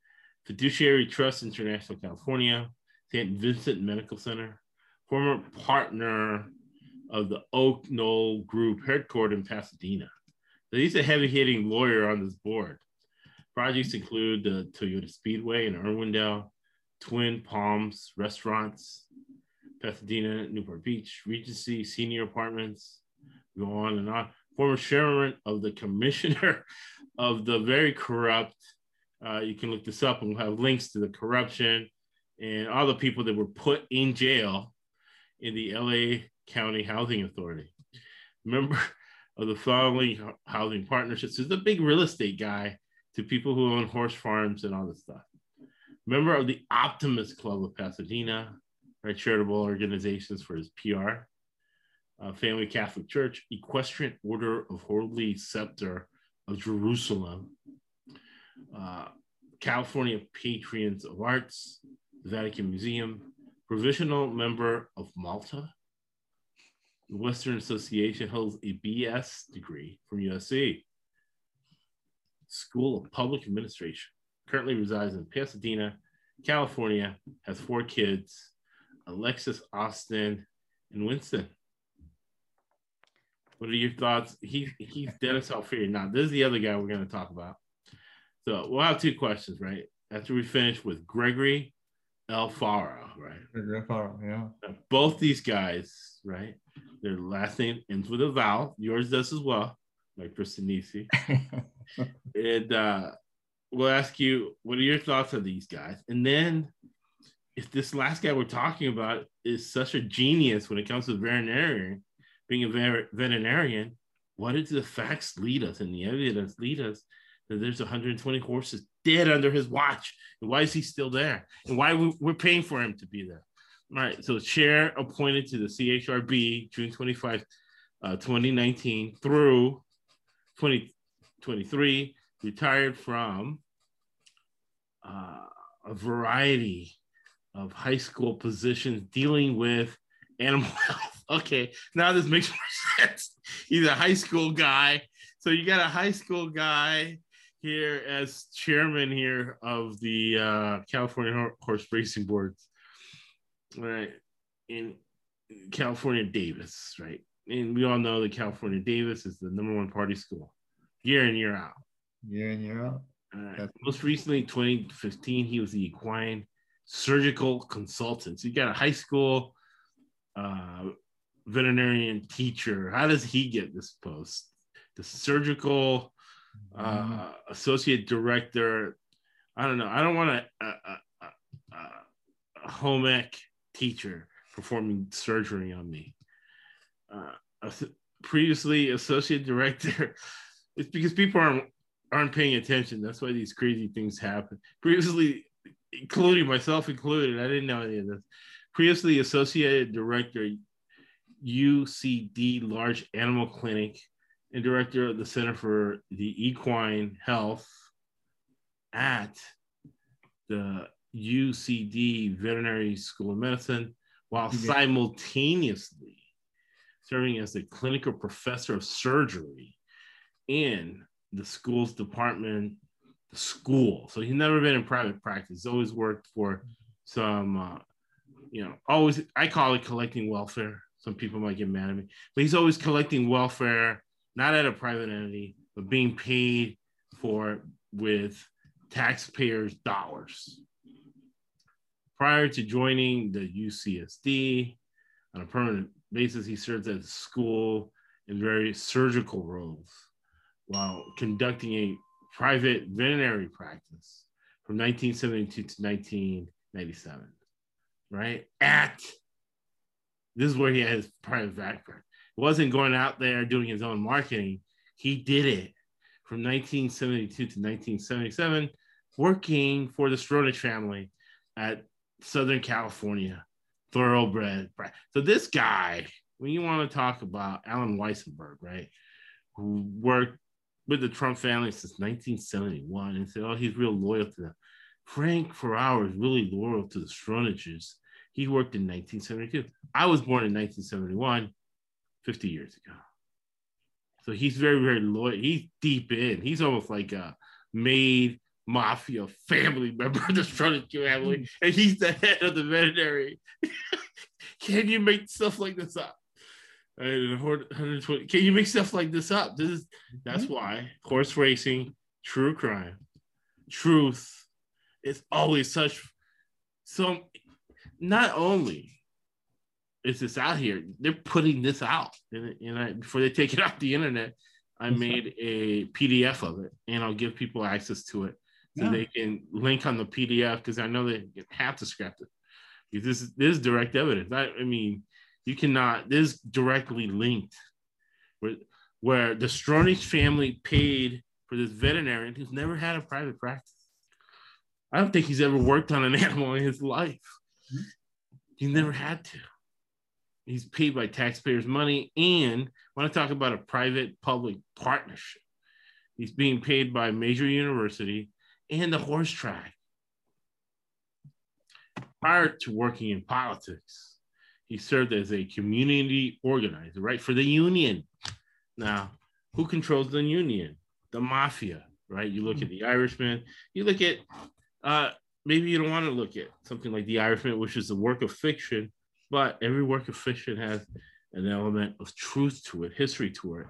Fiduciary Trust International California, St. Vincent Medical Center, former partner of the Oak Knoll Group headquartered in Pasadena. So he's a heavy hitting lawyer on this board. Projects include the Toyota Speedway in Irwindale, Twin Palms Restaurants, Pasadena, Newport Beach, Regency, Senior Apartments, go on and on. Former chairman of the commissioner of the very corrupt, uh, you can look this up and we'll have links to the corruption and all the people that were put in jail in the LA County Housing Authority. Member of the following housing partnerships is a big real estate guy to people who own horse farms and all this stuff. Member of the Optimist Club of Pasadena, right? Charitable organizations for his PR. Uh, Family Catholic Church, Equestrian Order of Holy Sepulchre of Jerusalem, uh, California Patrons of Arts, Vatican Museum, provisional member of Malta. Western Association holds a BS degree from USC. School of Public Administration. Currently resides in Pasadena, California, has four kids, Alexis, Austin, and Winston. What are your thoughts? He, he's Dennis Alfieri. Now, this is the other guy we're going to talk about. So we'll have two questions, right? After we finish with Gregory Alfaro, right? Gregory Alfaro, yeah. both these guys, right? Their last name ends with a vowel. Yours does as well, like Nisi. and uh, we'll ask you, what are your thoughts on these guys? And then if this last guy we're talking about is such a genius when it comes to veterinarian, being a veterinarian, what did the facts lead us and the evidence lead us that there's 120 horses dead under his watch? And why is he still there? And why we're paying for him to be there? All right. So chair appointed to the CHRB June 25, uh, 2019 through 2023, retired from uh, a variety of high school positions dealing with animal health. Okay, now this makes more sense. He's a high school guy. So you got a high school guy here as chairman here of the uh, California Horse Racing Board, right? In California Davis, right? And we all know that California Davis is the number one party school year in, year out. Year in, year out. Most recently, 2015, he was the equine surgical consultant. So you got a high school uh, veterinarian teacher. How does he get this post? The surgical uh, mm-hmm. associate director. I don't know. I don't want a, a, a, a home ec teacher performing surgery on me. Uh, previously associate director. It's because people aren't aren't paying attention. That's why these crazy things happen. Previously, including myself included, I didn't know any of this. Previously associated director, UCD Large Animal Clinic, and director of the Center for the Equine Health at the UCD Veterinary School of Medicine, while simultaneously serving as the clinical professor of surgery in the school's department, the school. So he's never been in private practice. He's always worked for some, uh, you know, always, I call it collecting welfare. Some people might get mad at me, but he's always collecting welfare, not at a private entity, but being paid for with taxpayers' dollars. Prior to joining the UCSD on a permanent basis, he served at the school in various surgical roles while conducting a private veterinary practice from 1972 to 1997. right? At this is where he had his private. It wasn't going out there doing his own marketing. He did it from 1972 to 1977, working for the Stronach family at Southern California, thoroughbred. So this guy, when you want to talk about Allen Weisselberg, right, who worked with the Trump family since 1971 and said, oh, he's real loyal to them. Frank Ferraro is really loyal to the Stronaches. He worked in 1972. I was born in 1971, 50 years ago. So he's very, very loyal. He's deep in. He's almost like a made mafia family member of the Stronach family, and he's the head of the veterinary. Can you make stuff like this up? And 120. Can you make stuff like this up? This is that's mm-hmm. why horse racing, true crime, truth is always such some not only is this out here, they're putting this out. And, and I, before they take it off the internet, I made a PDF of it and I'll give people access to it so yeah. they can link on the PDF because I know they have to scrap it. Because this is this is direct evidence. I, I mean, you cannot, this is directly linked where, where the Stronach family paid for this veterinarian who's never had a private practice. I don't think he's ever worked on an animal in his life. Mm-hmm. He never had to. He's paid by taxpayers' money. And when I talk about a private public partnership, he's being paid by a major university and the horse track. Prior to working in politics, he served as a community organizer, right, for the union. Now, who controls the union? The mafia, right? You look at the Irishman, you look at, uh, maybe you don't want to look at something like the Irishman, which is a work of fiction, but every work of fiction has an element of truth to it, history to it,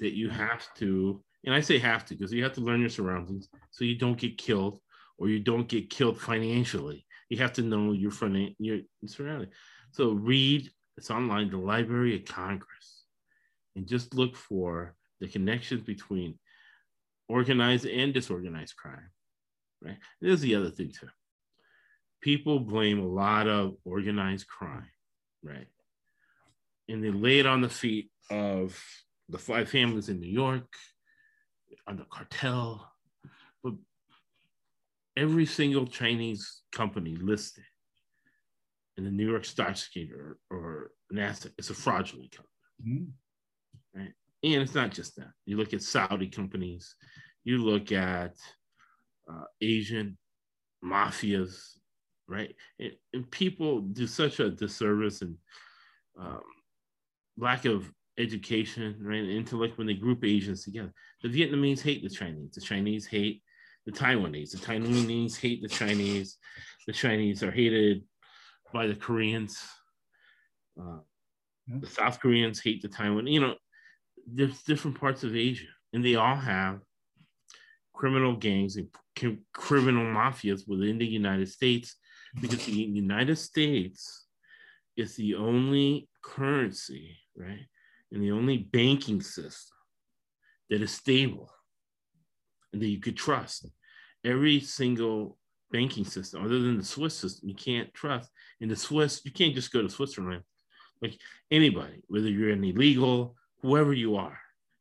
that you have to, and I say have to because you have to learn your surroundings so you don't get killed or you don't get killed financially. You have to know your front your surroundings. So read, it's online, the Library of Congress, and just look for the connections between organized and disorganized crime, right? There's the other thing too. People blame a lot of organized crime, right? And they lay it on the feet of the five families in New York, on the cartel, but every single Chinese company listed in the New York Stock Exchange or, or NASDAQ, it's a fraudulent company. Mm-hmm. Right? And it's not just that. You look at Saudi companies, you look at uh, Asian mafias, right? And, and, people do such a disservice and um, lack of education, right? And intellect when they group Asians together. The Vietnamese hate the Chinese. The Chinese hate the Taiwanese. The Taiwanese hate the Chinese. The Chinese are hated by the Koreans. Uh. The South Koreans hate the Taiwan. You know, there's different parts of Asia, and they all have criminal gangs and criminal mafias within the United States because the United States is the only currency, right, and the only banking system that is stable and that you could trust. Every single banking system, other than the Swiss system, you can't trust. In the Swiss, you can't just go to Switzerland. Like anybody, whether you're an illegal, whoever you are,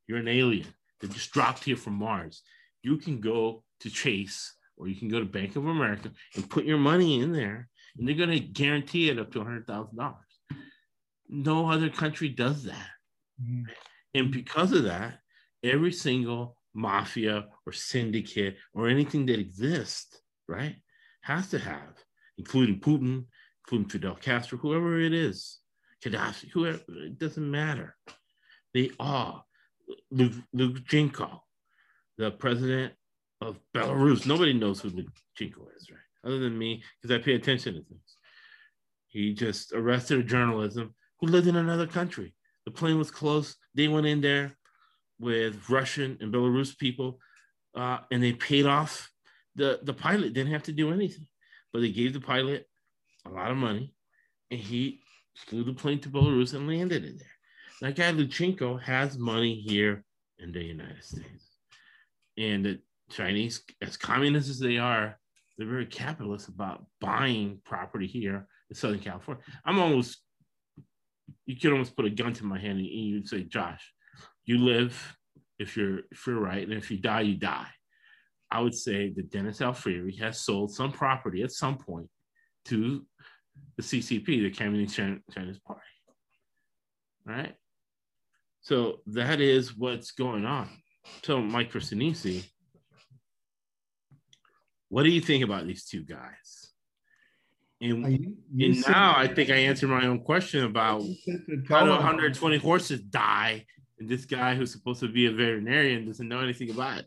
you're an alien that just dropped here from Mars, you can go to Chase or you can go to Bank of America and put your money in there, and they're going to guarantee it up to $100,000. No other country does that. Mm-hmm. And because of that, every single mafia or syndicate or anything that exists right, has to have, including Putin, including Fidel Castro, whoever it is, Gaddafi, whoever, it doesn't matter. They all. Lukashenko, the president of Belarus. Nobody knows who Lukashenko is, right? Other than me, because I pay attention to things. He just arrested a journalist who lived in another country. The plane was close. They went in there with Russian and Belarus people, uh, and they paid off the the pilot didn't have to do anything, but they gave the pilot a lot of money, and he flew the plane to Belarus and landed it there. That guy Luchenko has money here in the United States, and the Chinese, as communist as they are, they're very capitalist about buying property here in Southern California. I'm almost, you could almost put a gun to my hand and you'd say, Josh, you live if you're if you're right, and if you die, you die. I would say that Dennis Alfieri has sold some property at some point to the CCP, the Communist Chinese Party. Right? So that is what's going on. So, Mike Christianese, what do you think about these two guys? And, you, you and now I think I answered my own question about how do 120 horses die, and this guy who's supposed to be a veterinarian doesn't know anything about it.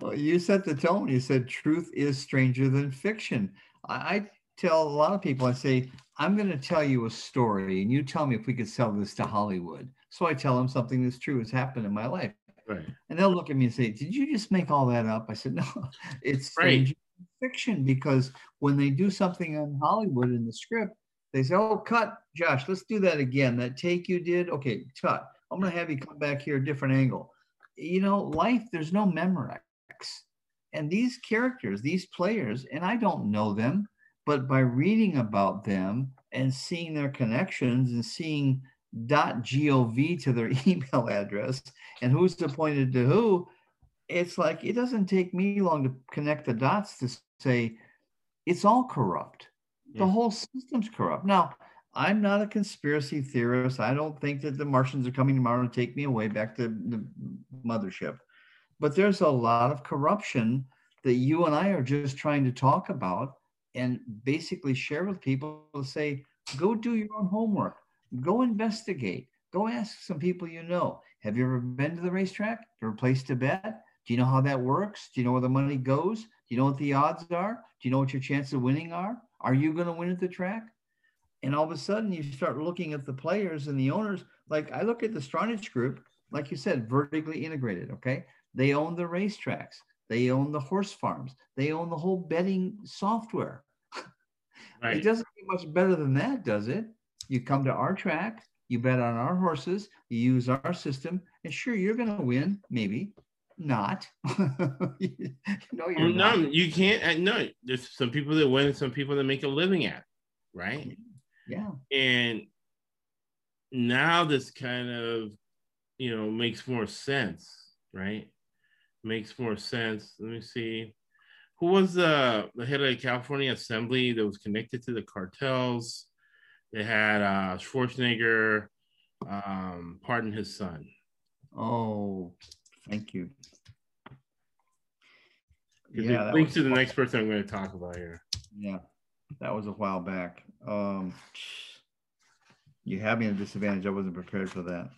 Well, you set the tone. You said truth is stranger than fiction. I, I tell a lot of people, I say, I'm going to tell you a story, and you tell me if we could sell this to Hollywood. So I tell them something that's true has happened in my life. Right. And they'll look at me and say, Did you just make all that up? I said, No, it's right. fiction because when they do something in Hollywood in the script, they say, Oh, cut, Josh, let's do that again. That take you did, okay, cut. I'm going to have you come back here a different angle. You know, life, there's no Memorex. And these characters, these players, and I don't know them, but by reading about them and seeing their connections and seeing .gov to their email address and who's appointed to who, it's like it doesn't take me long to connect the dots to say it's all corrupt. Yeah. The whole system's corrupt. Now, I'm not a conspiracy theorist. I don't think that the Martians are coming tomorrow to take me away back to the mothership. But there's a lot of corruption that you and I are just trying to talk about and basically share with people to say, go do your own homework, go investigate, go ask some people you know. Have you ever been to the racetrack? Ever placed a bet? Do you know how that works? Do you know where the money goes? Do you know what the odds are? Do you know what your chances of winning are? Are you going to win at the track? And all of a sudden, you start looking at the players and the owners. Like I look at the Stronach Group, like you said, vertically integrated. Okay, they own the racetracks. They own the horse farms. They own the whole betting software. Right. It doesn't get much better than that, does it? You come to our track, you bet on our horses, you use our system, and sure, you're going to win, maybe. Not. no, you're no, not. you can't. Uh, no, there's some people that win some people that make a living at, right? Yeah. And now this kind of, you know, makes more sense, right? makes more sense. Let me see. Who was the, the head of the California Assembly that was connected to the cartels? They had uh, Schwarzenegger um, pardon his son. Oh, thank you. Yeah, link to the next person I'm going to talk about here. Yeah, that was a while back. Um, you have me at a disadvantage. I wasn't prepared for that.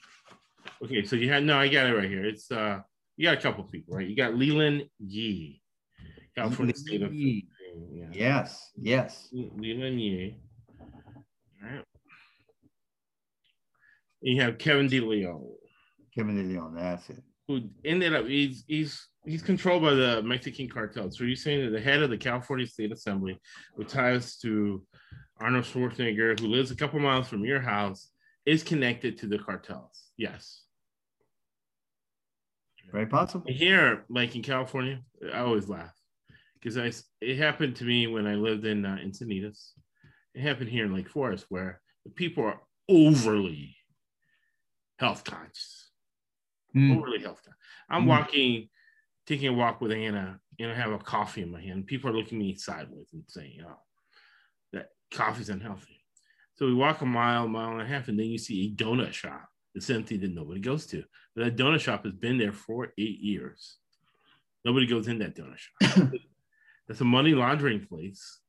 Okay, so you had no, I got it right here. It's uh you got a couple people, right? You got Leland Yee, California State of yeah. Yes, yes. Leland Yee. All right. You have Kevin DeLeon. Kevin DeLeon, that's it. Who ended up he's he's he's controlled by the Mexican cartel. So you're saying that the head of the California State Assembly, with ties to Arnold Schwarzenegger, who lives a couple miles from your house, is connected to the cartels. Yes. Very possible. Here, like in California, I always laugh because I it happened to me when I lived in uh, Encinitas. It happened here in Lake Forest where the people are overly health conscious, mm. overly health conscious. I'm mm. walking, taking a walk with Anna, and I have a coffee in my hand. People are looking at me sideways and saying, "Oh, that coffee's unhealthy." So we walk a mile, mile and a half, and then you see a donut shop it's empty that nobody goes to. But that donut shop has been there for eight years. Nobody goes in that donut shop. That's a money laundering place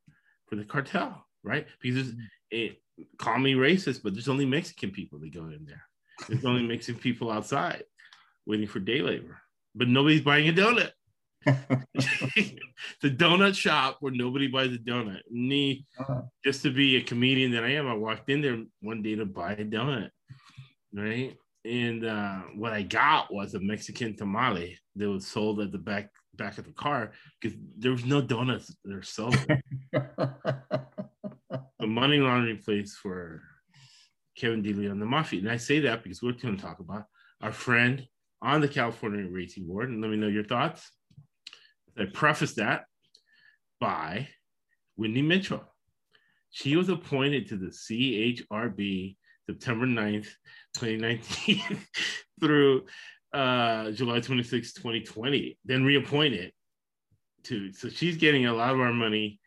for the cartel, right? Because it call me racist, but there's only Mexican people that go in there. There's only Mexican people outside waiting for day labor, but nobody's buying a donut. the donut shop where nobody buys a donut. Me, uh-huh. just to be a comedian that I am, I walked in there one day to buy a donut right? And uh, what I got was a Mexican tamale that was sold at the back back of the car because there was no donuts they're sold. a money laundering place for Kevin DeLeon the Mafia. And I say that because we're going to talk about our friend on the California Racing Board. And let me know your thoughts. I preface that by Wendy Mitchell. She was appointed to the CHRB September 9th, 2019 through uh, July 26, 2020, then reappointed to. So she's getting a lot of our money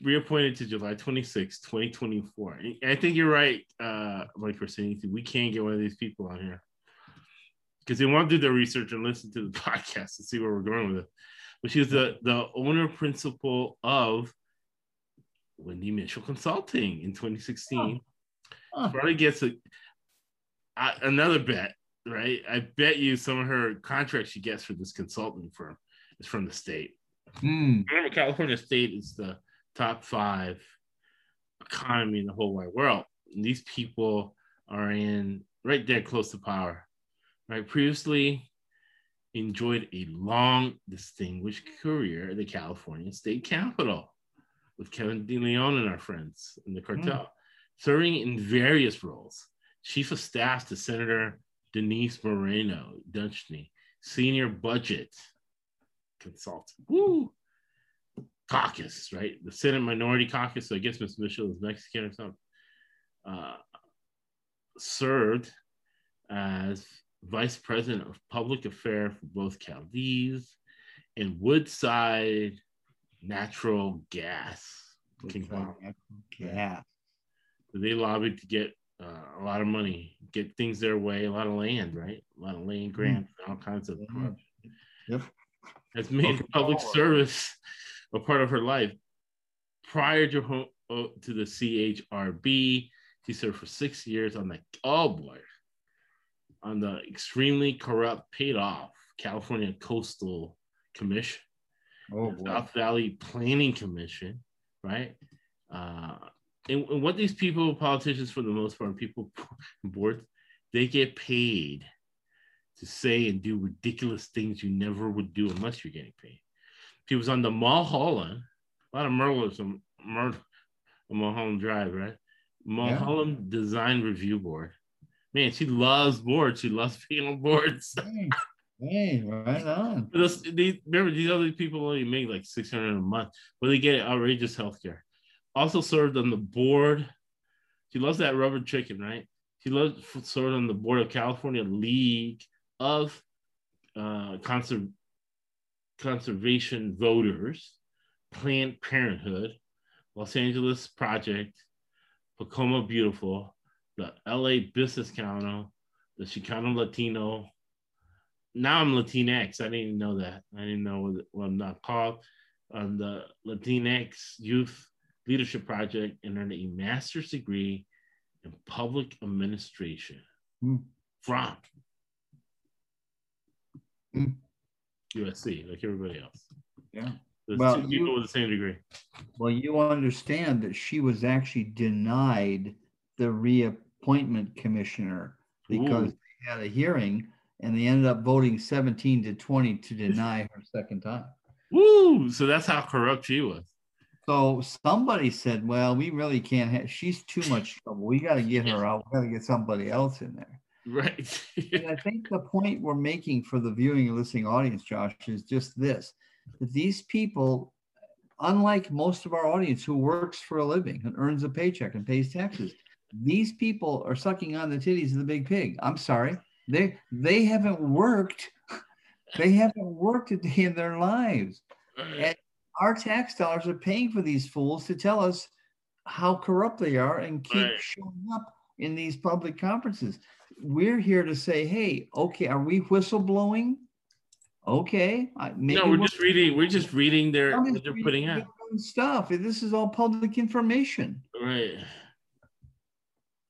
reappointed to July 26, 2024. I think you're right, uh, Mike, for saying we can't get one of these people on here because they want to do their research and listen to the podcast to see where we're going with it. But she's the, the owner principal of Wendy Mitchell Consulting in 2016. Huh. Probably gets a, a, another bet, right? I bet you some of her contracts she gets for this consulting firm is from the state. Mm. Remember, California State is the top five economy in the whole wide world. And these people are in right there close to power. Right, previously enjoyed a long, distinguished career at the California State Capitol with Kevin DeLeon and our friends in the cartel, mm. serving in various roles. Chief of Staff to Senator Denise Moreno Ducheny, Senior Budget Consultant. Woo! Caucus, right? The Senate Minority Caucus. So I guess Ms. Mitchell is Mexican or something. Uh, served as Vice President of Public Affairs for both Cadiz and Woodside Natural Gas. Natural gas. They lobbied to get uh, a lot of money, get things their way, a lot of land, right? A lot of land mm. grants, mm. all kinds of. Yep. Has made okay. public service a part of her life. Prior to home, uh, to the CHRB, she served for six years on the oh boy, on the extremely corrupt, paid off California Coastal Commission, oh, South Valley Planning Commission, right? Uh, and, and, what these people, politicians for the most part, people boards, they get paid to say and do ridiculous things you never would do unless you're getting paid. She was on the Mulholland, a lot of Merlers on Mulholland Drive, right? Mulholland yeah. Design Review Board man, she loves boards. She loves being on boards. Hey, hey right on. These, remember, these other people only make like 600 a month, but they get outrageous health care. Also served on the board. She loves that rubber chicken, right? She loves served on the board of California League of uh, Conser- Conservation Voters, Planned Parenthood, Los Angeles Project, Pacoima Beautiful, the LA Business Council, the Chicano Latino. Now I'm Latinx. I didn't even know that. I didn't know what, what I'm not called. On the Latinx Youth Leadership Project and earned a master's degree in public administration mm. from mm. USC, like everybody else. Yeah. There's well, two people you, with the same degree. Well, you understand that she was actually denied the reappointment commissioner because Ooh. they had a hearing and they ended up voting 17 to 20 to deny her second time. Woo! So that's how corrupt she was. So somebody said, "Well, we really can't have. She's too much trouble. We got to get her out. We got to get somebody else in there." Right. and I think the point we're making for the viewing and listening audience, Josh, is just this: that these people, unlike most of our audience who works for a living and earns a paycheck and pays taxes, these people are sucking on the titties of the big pig. I'm sorry. They they haven't worked. They haven't worked a day in their lives. And our tax dollars are paying for these fools to tell us how corrupt they are and keep right. showing up in these public conferences. We're here to say, hey, okay, are we whistleblowing? Okay. no, we're, we're, just reading. We're just reading their what they're putting out stuff. This is all public information. Right.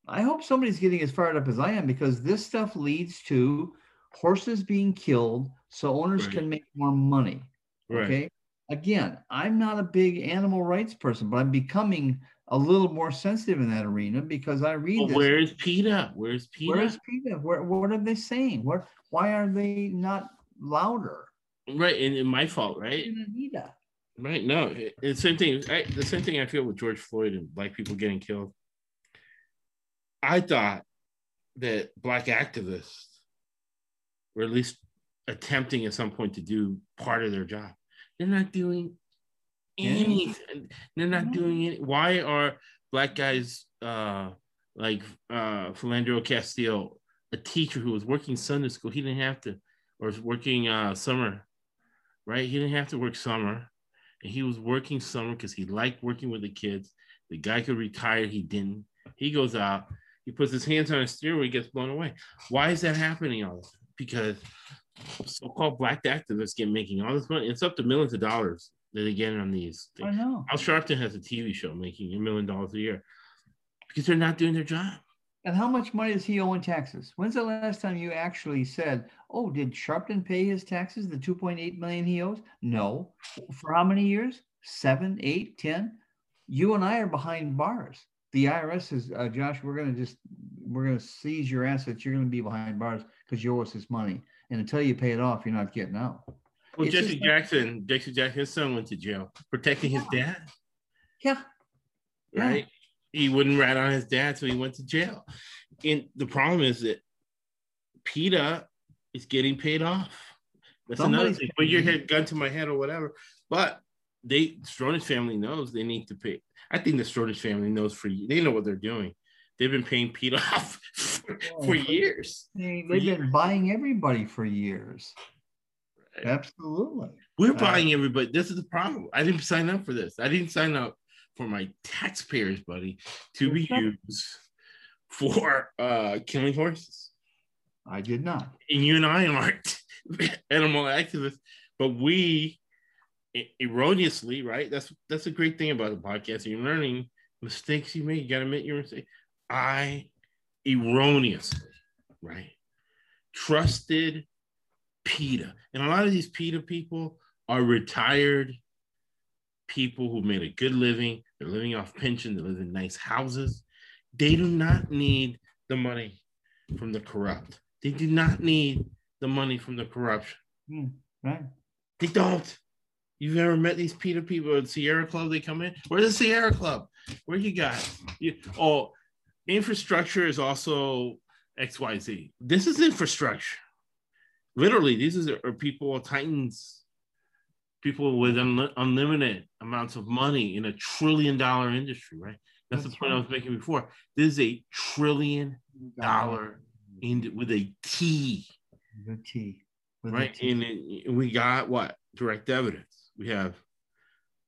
I hope somebody's getting as fired up as I am because this stuff leads to horses being killed so owners right. can make more money. Right. Okay. Again, I'm not a big animal rights person, but I'm becoming a little more sensitive in that arena because I read. Well, where is PETA? Where's PETA? Where's PETA? Where, what are they saying? What? Why are they not louder? Right, and, and my fault, right? Right. No, it's the same thing. I, the same thing I feel with George Floyd and black people getting killed. I thought that black activists were at least attempting at some point to do part of their job. They're not doing anything. They're not doing it. Why are black guys uh, like uh, Philandro Castillo, a teacher who was working Sunday school. He didn't have to, or was working uh, summer, right? He didn't have to work summer, and he was working summer because he liked working with the kids. The guy could retire. He didn't. He goes out. He puts his hands on a steering wheel. He gets blown away. Why is that happening all this? Because so-called black activists get making all this money. It's up to millions of dollars that they get on these. Things. I know. Al Sharpton has a TV show making a million dollars a year because they're not doing their job. And how much money does he owe in taxes? When's the last time you actually said, "Oh, did Sharpton pay his taxes? The 2.8 million he owes?" No. For how many years? Seven, eight, ten. You and I are behind bars. The IRS says, uh, Josh, we're going to just we're going to seize your assets. You're going to be behind bars because you owe us this money, and until you pay it off, you're not getting out. Well, it's Jesse Jackson, like, Jesse Jackson's son went to jail protecting his dad. Yeah. Right. Yeah. He wouldn't rat on his dad, so he went to jail. And the problem is that PETA is getting paid off. That's Somebody's another thing. Put your head gun to my head or whatever. But they Stronach family knows they need to pay. I think the Stronach family knows for they know what they're doing. They've been paying PETA off for, for years. They, have been years. buying everybody for years. Absolutely. We're uh, buying everybody. This is the problem. I didn't sign up for this. I didn't sign up for my taxpayers, buddy, to be used for uh, killing horses. I did not. And you and I aren't animal activists, but we erroneously, right? That's that's a great thing about the podcast. You're learning mistakes you made. You got to admit your mistake. I erroneously, right, trusted PETA. And a lot of these PETA people are retired people who made a good living. They're living off pension. They live in nice houses. They do not need the money from the corrupt. They do not need the money from the corruption. Mm, right. They don't. You've ever met these PETA people at Sierra Club? They come in. Where's the Sierra Club? Where you got? You, oh, infrastructure is also XYZ. This is infrastructure literally these are people titans people with un- unlimited amounts of money in a trillion dollar industry right? That's, that's the point right. i was making before. This is a trillion dollar in with a t. The t. With right? And, and we got what? Direct evidence. We have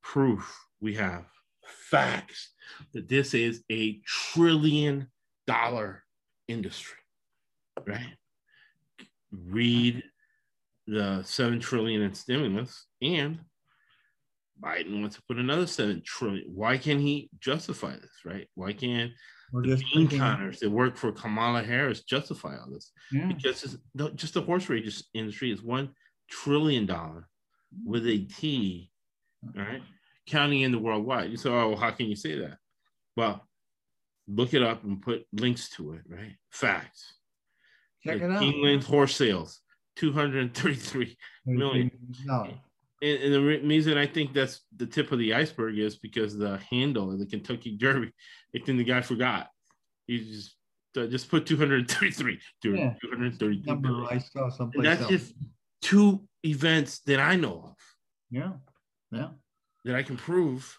proof. We have facts that this is a trillion dollar industry right read the seven trillion in stimulus and Biden wants to put another seven trillion. Why can't he justify this, right? Why can't the bean counters that work for Kamala Harris justify all this? Yeah. Because just the horse race industry is one trillion dollar with a T, right? Counting in the worldwide. You say, oh, well, how can you say that? Well, look it up and put links to it, right? Facts. Check it out. Keeneland horse sales, 233 million. No. And, and, the reason I think that's the tip of the iceberg is because the handle of the Kentucky Derby, I think the guy forgot. He just uh, just put 233. Yeah. 233 Number I saw someplace. And that's else. just two events that I know of. Yeah. Yeah. That I can prove.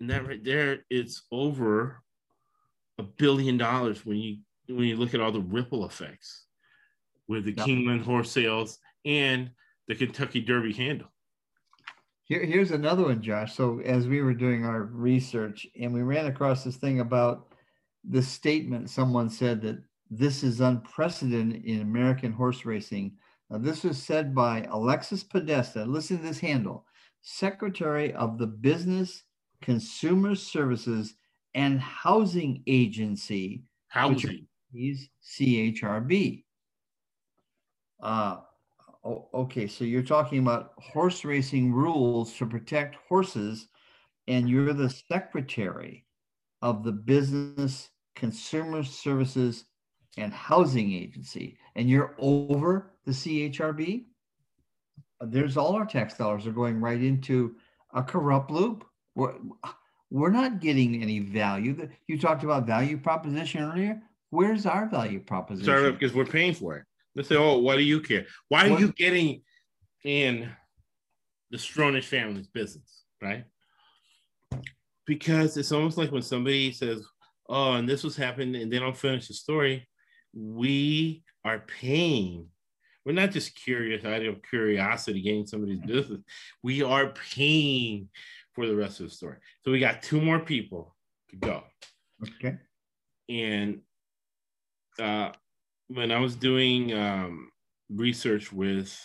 And that right there, it's over a billion dollars when you when you look at all the ripple effects with the yep. Keeneland horse sales and the Kentucky Derby handle. Here, here's another one, Josh. So as we were doing our research and we ran across this thing about the statement someone said that this is unprecedented in American horse racing. Now, this was said by Alexis Podesta. Listen to this handle Secretary of the Business, Consumer Services, and Housing Agency. Housing. He's CHRB. Uh, okay, so you're talking about horse racing rules to protect horses, and you're the secretary of the Business Consumer Services and Housing Agency, and you're over the CHRB. There's all our tax dollars are going right into a corrupt loop. We're, we're not getting any value. You talked about value proposition earlier. Where's our value proposition? Sorry, because we're paying for it. Let's say, oh, why do you care? Why are you getting in the Stronach family's business, right? because it's almost like when somebody says, "Oh, and this was happening," and they don't finish the story. We are paying. We're not just curious out of curiosity getting somebody's business. We are paying for the rest of the story. So we got two more people to go. Okay. And uh, when I was doing um, research with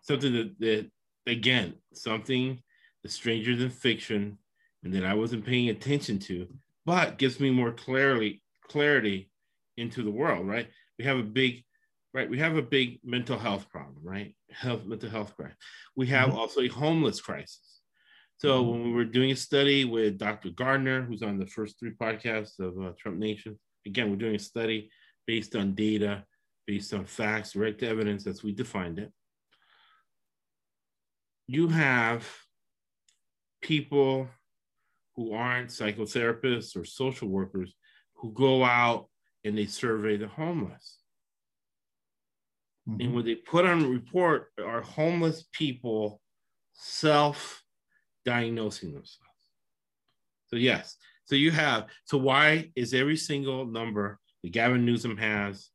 something that, that again something that's stranger than fiction and that I wasn't paying attention to, but gives me more clarity clarity into the world, right? We have a big right, we have a big mental health problem, right? Health mental health crisis. We have mm-hmm. also a homeless crisis. So mm-hmm. when we were doing a study with Dr. Gardner, who's on the first three podcasts of uh, Trump Nation, again, we're doing a study based on data, based on facts, direct evidence as we defined it. You have people who aren't psychotherapists or social workers who go out and they survey the homeless. Mm-hmm. And what they put on the report are homeless people self diagnosing themselves. So, yes, so you have, so why is every single number that Gavin Newsom has,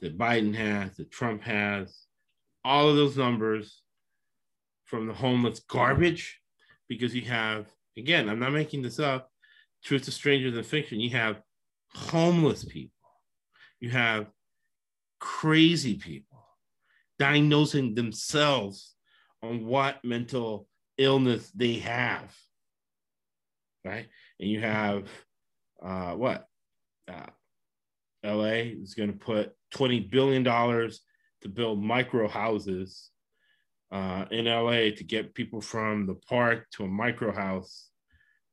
that Biden has, that Trump has, all of those numbers from the homeless garbage? Because you have again, I'm not making this up. Truth is stranger than fiction. You have homeless people, you have crazy people diagnosing themselves on what mental illness they have, right? And you have uh, what? Uh, LA is going to put $20 billion to build micro houses uh, in LA to get people from the park to a micro house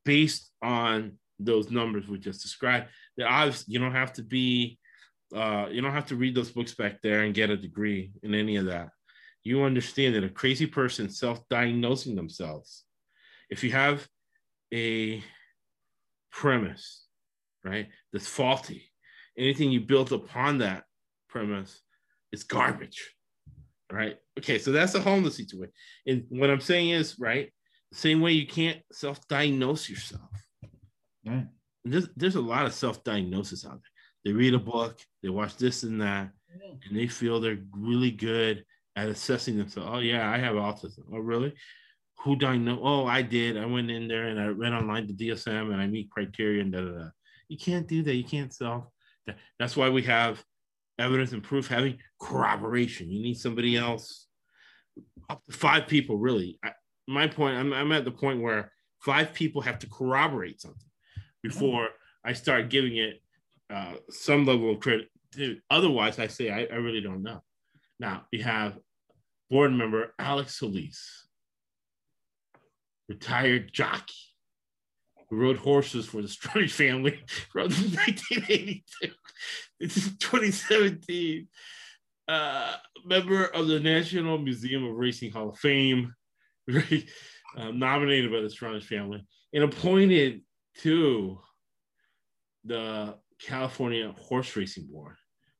based on those numbers we just described. You don't have to be, uh, you don't have to read those books back there and get a degree in any of that. You understand that a crazy person self-diagnosing themselves, if you have a premise, right, that's faulty, anything you built upon that premise is garbage right? Okay, so that's a homeless situation. And what I'm saying is, right, the same way you can't self-diagnose yourself. Right. And there's there's a lot of self-diagnosis out there. They read a book, they watch this and that, yeah. and they feel they're really good at assessing themselves. Oh yeah, I have autism. Oh really? Who diagnosed? Oh, I did. I went in there and I read online the DSM and I meet criteria and da da da. You can't do that. You can't self. That's why we have evidence and proof, having corroboration. You need somebody else, up to five people, really. I, my point, I'm, I'm at the point where five people have to corroborate something before I start giving it uh, some level of credit. Otherwise, I say I, I really don't know. Now, we have board member Alex Solis, retired jockey who rode horses for the Stronach family from 1982 to 2017. Uh, member of the National Museum of Racing Hall of Fame, uh, nominated by the Stronach family, and appointed to the California Horse Racing Board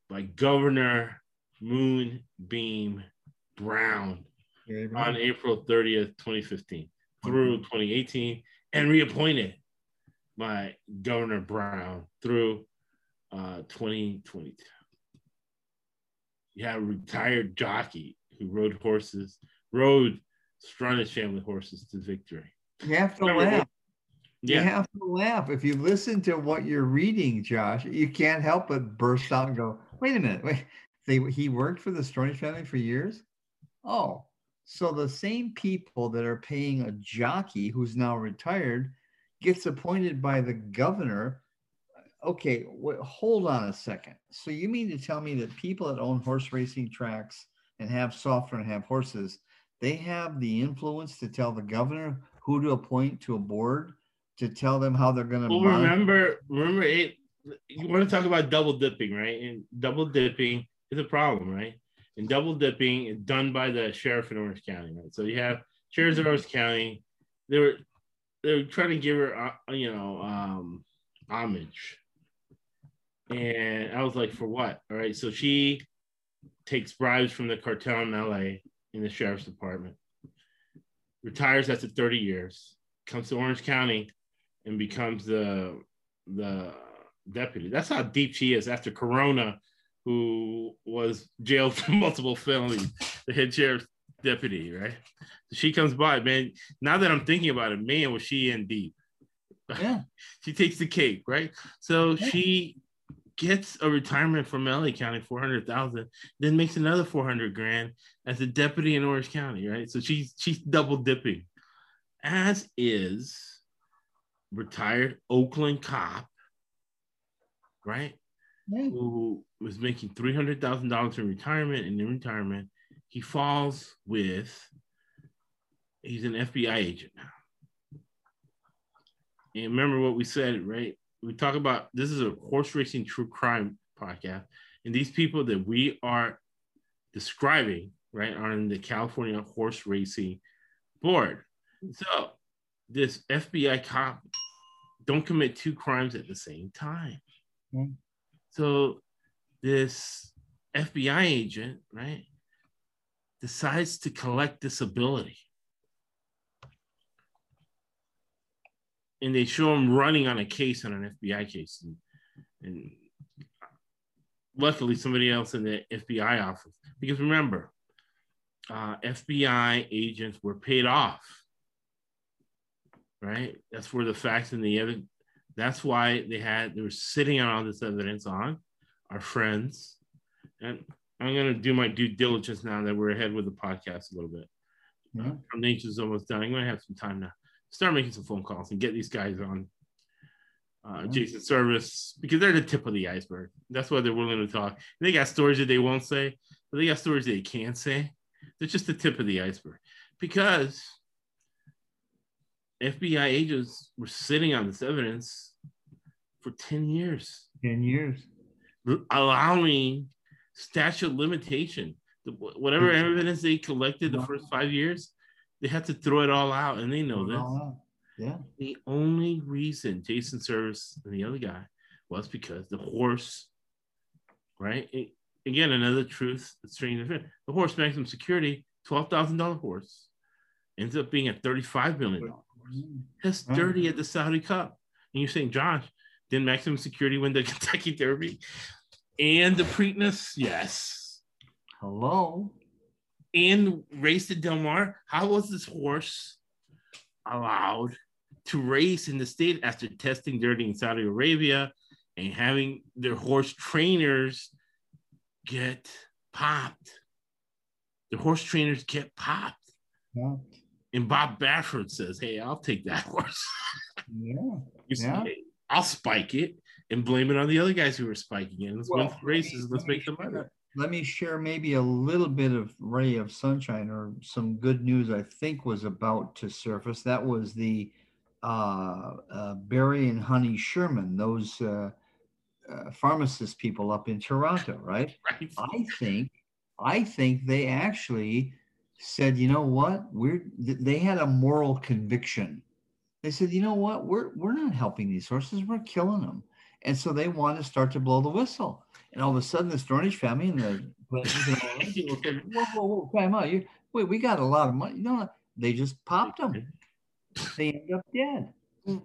by Governor Moonbeam Brown on April 30th, 2015 through 2018, and reappointed by Governor Brown through uh, 2022. You have a retired jockey who rode horses, rode Stronach family horses to victory. You have to Remember, laugh. Yeah. You have to laugh. If you listen to what you're reading, Josh, you can't help but burst out and go, wait a minute, wait. They, he worked for the Stronach family for years? Oh, so the same people that are paying a jockey who's now retired gets appointed by the governor okay, wait, hold on a second. So you mean to tell me that people that own horse racing tracks and have software and have horses, they have the influence to tell the governor who to appoint to a board to tell them how they're going to. Well, remember, remember it. You want to talk about double dipping, right? And double dipping is a problem, right? And double dipping is done by the sheriff in Orange County, right? So you have sheriffs in Orange County. They were they were trying to give her, uh, you know, um, homage and I was like, for what? All right. So she takes bribes from the cartel in LA in the sheriff's department, retires after 30 years, comes to Orange County and becomes the the deputy. That's how deep she is after Corona, who was jailed for multiple felonies, the head sheriff's deputy, right? She comes by, man. Now that I'm thinking about it, man, was she in deep? Yeah. she takes the cake, right? So yeah. she gets a retirement from LA County, 400,000, then makes another 400 grand as a deputy in Orange County, right? So she's she's double dipping. As is retired Oakland cop, right? Yeah. Who was making $300,000 in retirement and in retirement, he falls with he's an FBI agent now and remember what we said, right? We talk about this is a horse racing true crime podcast, and these people that we are describing, right, are in the California Horse Racing Board. So this FBI cop don't commit two crimes at the same time. Mm-hmm. So this FBI agent, right, decides to collect disability and they show him running on a case on an FBI case, and, and luckily somebody else in the FBI office. Because remember, uh, FBI agents were paid off, right? That's where the facts and the evidence. That's why they had they were sitting on all this evidence on our friends, and I'm gonna do my due diligence now that we're ahead with the podcast a little bit. Yeah. Our nature's almost done. I'm gonna have some time now start making some phone calls and get these guys on uh, Jason Servis because they're the tip of the iceberg. That's why they're willing to talk. And they got stories that they won't say, but they got stories they can't say. They're just the tip of the iceberg because FBI agents were sitting on this evidence for 10 years. 10 years. Allowing statute limitation. Whatever evidence they collected the first five years, they had to throw it all out, and they know this. Yeah. The only reason Jason Servis and the other guy was because the horse, right? It, again, another truth that's strange. The horse maximum security, twelve thousand dollar horse, ends up being a thirty-five million dollar horse. Mm-hmm. That's mm-hmm. dirty at the Saudi Cup. And you're saying, Josh, didn't maximum security win the Kentucky Derby and the Preakness? Yes. Hello and race to Del Mar. How was this horse allowed to race in the state after testing dirty in Saudi Arabia and having their horse trainers get popped? The horse trainers get popped. Yeah. And Bob Baffert says, Hey, I'll take that horse. yeah. you see, yeah. I'll spike it and blame it on the other guys who were spiking it. Let's well, win races. Let's make the money let me share maybe a little bit of ray of sunshine or some good news I think was about to surface. That was the uh, uh, Barry and Honey Sherman, those uh, uh pharmacist people up in Toronto, right? right? I think, I think they actually said, you know what, we're they had a moral conviction. They said, you know what, we're we're not helping these horses, we're killing them, and so they want to start to blow the whistle. And all of a sudden, the Stronach family and the people said, "Whoa, whoa, whoa, time out! You wait, we got a lot of money." No, they just popped them. They end up dead. And,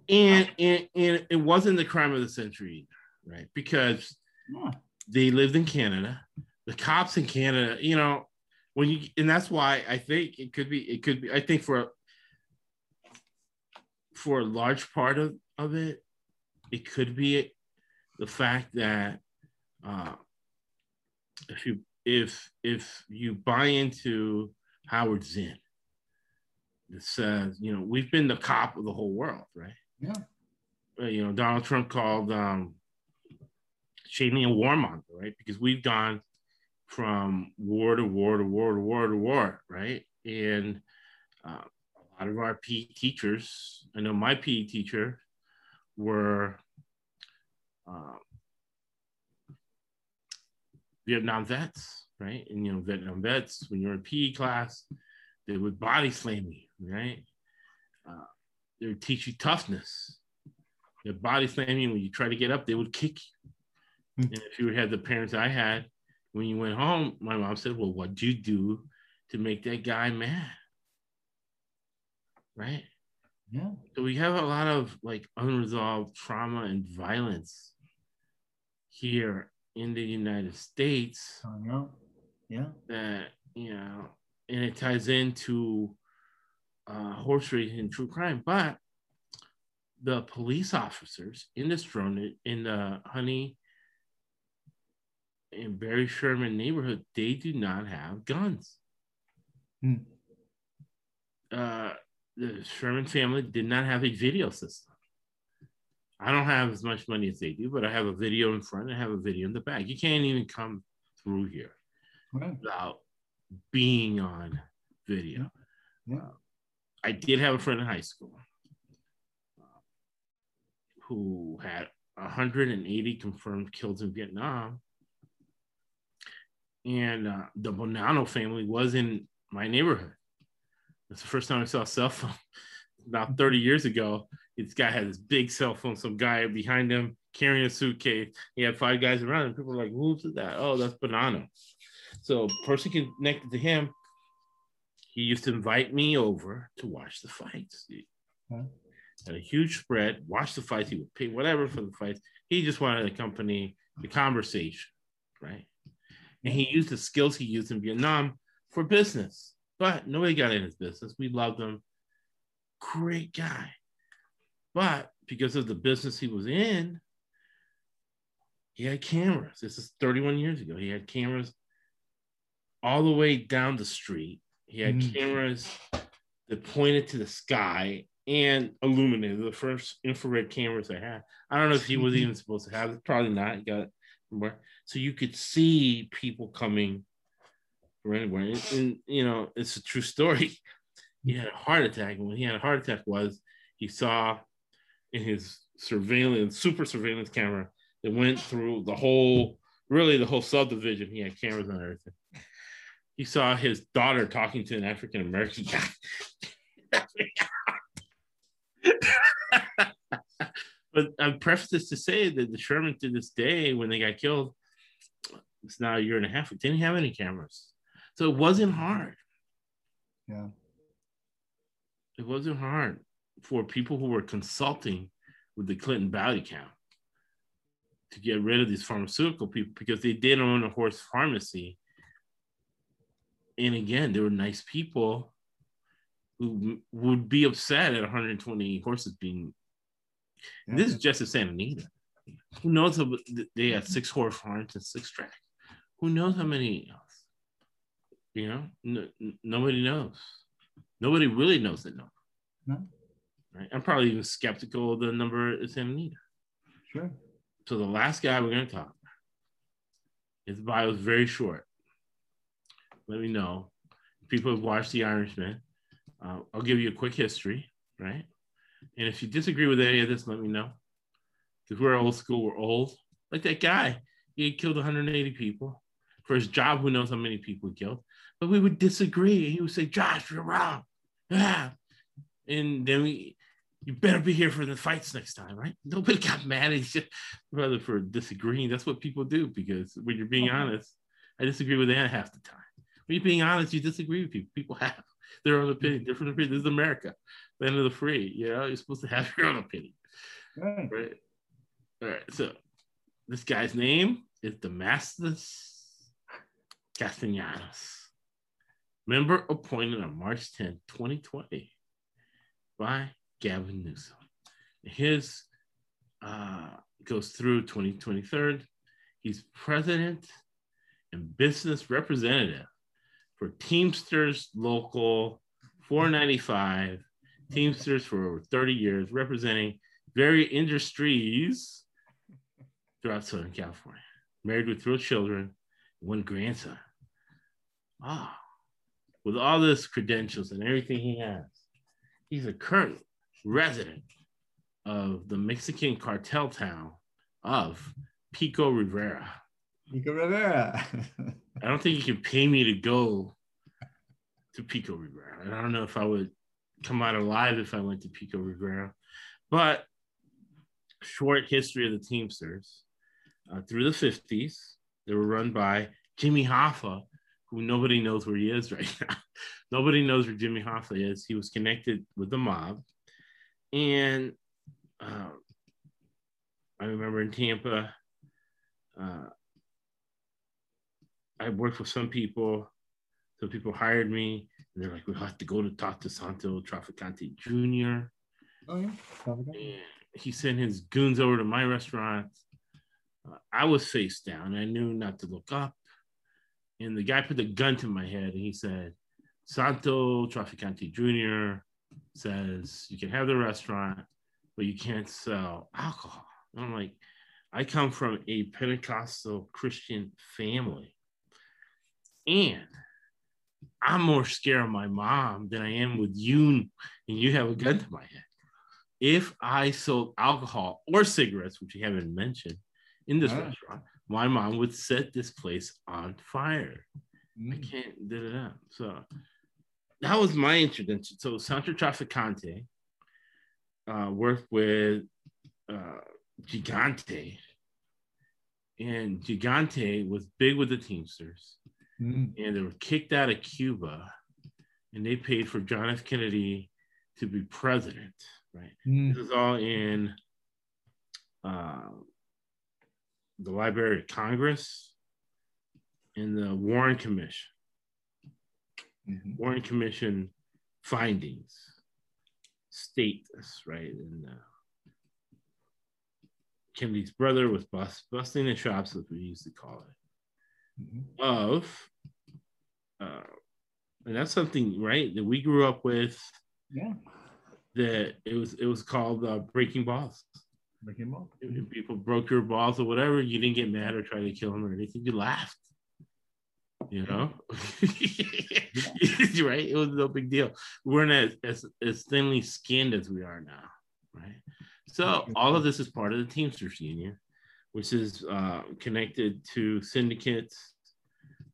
and and it wasn't the crime of the century, right? Because yeah. they lived in Canada. The cops in Canada, you know, when you and that's why I think it could be it could be I think for for a large part of, of it, it could be the fact that uh, if you if if you buy into Howard Zinn, that says you know we've been the cop of the whole world, right? Yeah. Uh, you know Donald Trump called um, Cheney a warmonger, right? Because we've gone from war to war to war to war to war, right? And uh, a lot of our PE teachers, I know my PE teacher, were uh, Vietnam vets, right? And you know, Vietnam vets, when you're in PE class, they would body slam you, right? Uh, they would teach you toughness. They body slam you when you try to get up, they would kick you. Mm-hmm. And if you had the parents I had, when you went home, my mom said, Well, what'd you do to make that guy mad? Right? Yeah. So we have a lot of like unresolved trauma and violence here in the United States. I know. Yeah. That, you know, and it ties into uh, horse racing and true crime. But the police officers in this drone in the Honey and Barry Sherman neighborhood, they do not have guns. Hmm. Uh, the Sherman family did not have a video system. I don't have as much money as they do, but I have a video in front and I have a video in the back. You can't even come through here right. without being on video. Yeah. Uh, I did have a friend in high school uh, who had 180 confirmed kills in Vietnam. And uh, the Bonanno family was in my neighborhood. It's the first time I saw a cell phone about 30 years ago. This guy had this big cell phone, some guy behind him carrying a suitcase. He had five guys around him. People were like, who's that? Oh, that's Bonanno. So person connected to him, he used to invite me over to watch the fights. Huh? Had a huge spread, watch the fights. He would pay whatever for the fights. He just wanted to accompany the conversation, right? And he used the skills he used in Vietnam for business. But nobody got in his business. We loved him. Great guy. But because of the business he was in, he had cameras. This is 31 years ago. He had cameras all the way down the street. He had mm. cameras that pointed to the sky and illuminated the first infrared cameras I had. I don't know if he was even supposed to have it. Probably not. He got it from. So you could see people coming from anywhere. And, and, you know, it's a true story. He had a heart attack. And when he had a heart attack was he saw in his surveillance, super surveillance camera that went through the whole, really the whole subdivision. He had cameras on everything. He saw his daughter talking to an African American guy. but I preface this to say that the Sherman to this day, when they got killed, it's now a year and a half, didn't have any cameras. So it wasn't hard. Yeah. It wasn't hard for people who were consulting with the Clinton body count to get rid of these pharmaceutical people because they did own a horse pharmacy. And again, they were nice people who would be upset at 120 horses being. Yeah. This is just a Santa Anita. Who knows? How, they had six horse farms and six tracks. Who knows how many you know, no, nobody knows. Nobody really knows the number. No. Right? I'm probably even skeptical of the number in Santa Anita. Sure. So the last guy we're going to talk about, his bio is very short. Let me know. People have watched The Irishman. Uh, I'll give you a quick history, right? And if you disagree with any of this, let me know. Because we're old school, we're old. Like that guy, he killed 180 people for his job. Who knows how many people he killed? but we would disagree. He would say, Josh, you're wrong. Yeah. And then we, you better be here for the fights next time, right? Nobody got mad at you rather for disagreeing. That's what people do because when you're being uh-huh. honest, I disagree with Anna half the time. When you're being honest, you disagree with people. People have their own opinion, different opinion. This is America, land of the free. You know, you're supposed to have your own opinion. Right. right? All right. So this guy's name is Damascus Castellanos member appointed on March 10, 2020 by Gavin Newsom. His uh, goes through 2023. He's president and business representative for Teamsters Local 495, Teamsters for over 30 years, representing various industries throughout Southern California. Married with three children, one grandson. Ah, with all this credentials and everything he has, he's a current resident of the Mexican cartel town of Pico Rivera. Pico Rivera. I don't think you can pay me to go to Pico Rivera. And I don't know if I would come out alive if I went to Pico Rivera. But short history of the Teamsters. Uh, through the 50s, they were run by Jimmy Hoffa, who nobody knows where he is right now. nobody knows where Jimmy Hoffa is. He was connected with the mob. And uh, I remember in Tampa, uh, I worked with some people. Some people hired me, and they're like, "We have to go to talk to Santo Trafficante Jr." Oh yeah, and he sent his goons over to my restaurant. Uh, I was face down. I knew not to look up, and the guy put the gun to my head, and he said, "Santo Trafficante Jr." says you can have the restaurant, but you can't sell alcohol. And I'm like, I come from a Pentecostal Christian family. And I'm more scared of my mom than I am with you, and you have a gun to my head. If I sold alcohol or cigarettes, which you haven't mentioned, in this restaurant, my mom would set this place on fire. Mm. I can't do that. So that was my introduction. So Santo Trafficante uh, worked with uh, Gigante, and Gigante was big with the Teamsters, mm. and they were kicked out of Cuba, and they paid for John F. Kennedy to be president. Right. Mm. This is all in uh, the Library of Congress and the Warren Commission mm-hmm. Warren Commission findings state this, right? And uh, Kennedy's brother was bust, busting the shops, as we used to call it, mm-hmm. of, uh, and that's something, right, that we grew up with. Yeah. That it was it was called uh, breaking balls. Breaking balls. If people broke your balls or whatever, you didn't get mad or try to kill them or anything. You laughed you know? Right it was no big deal. We weren't as, as, as thinly skinned as we are now right? So all of this is part of the teamsters union which is uh, connected to syndicates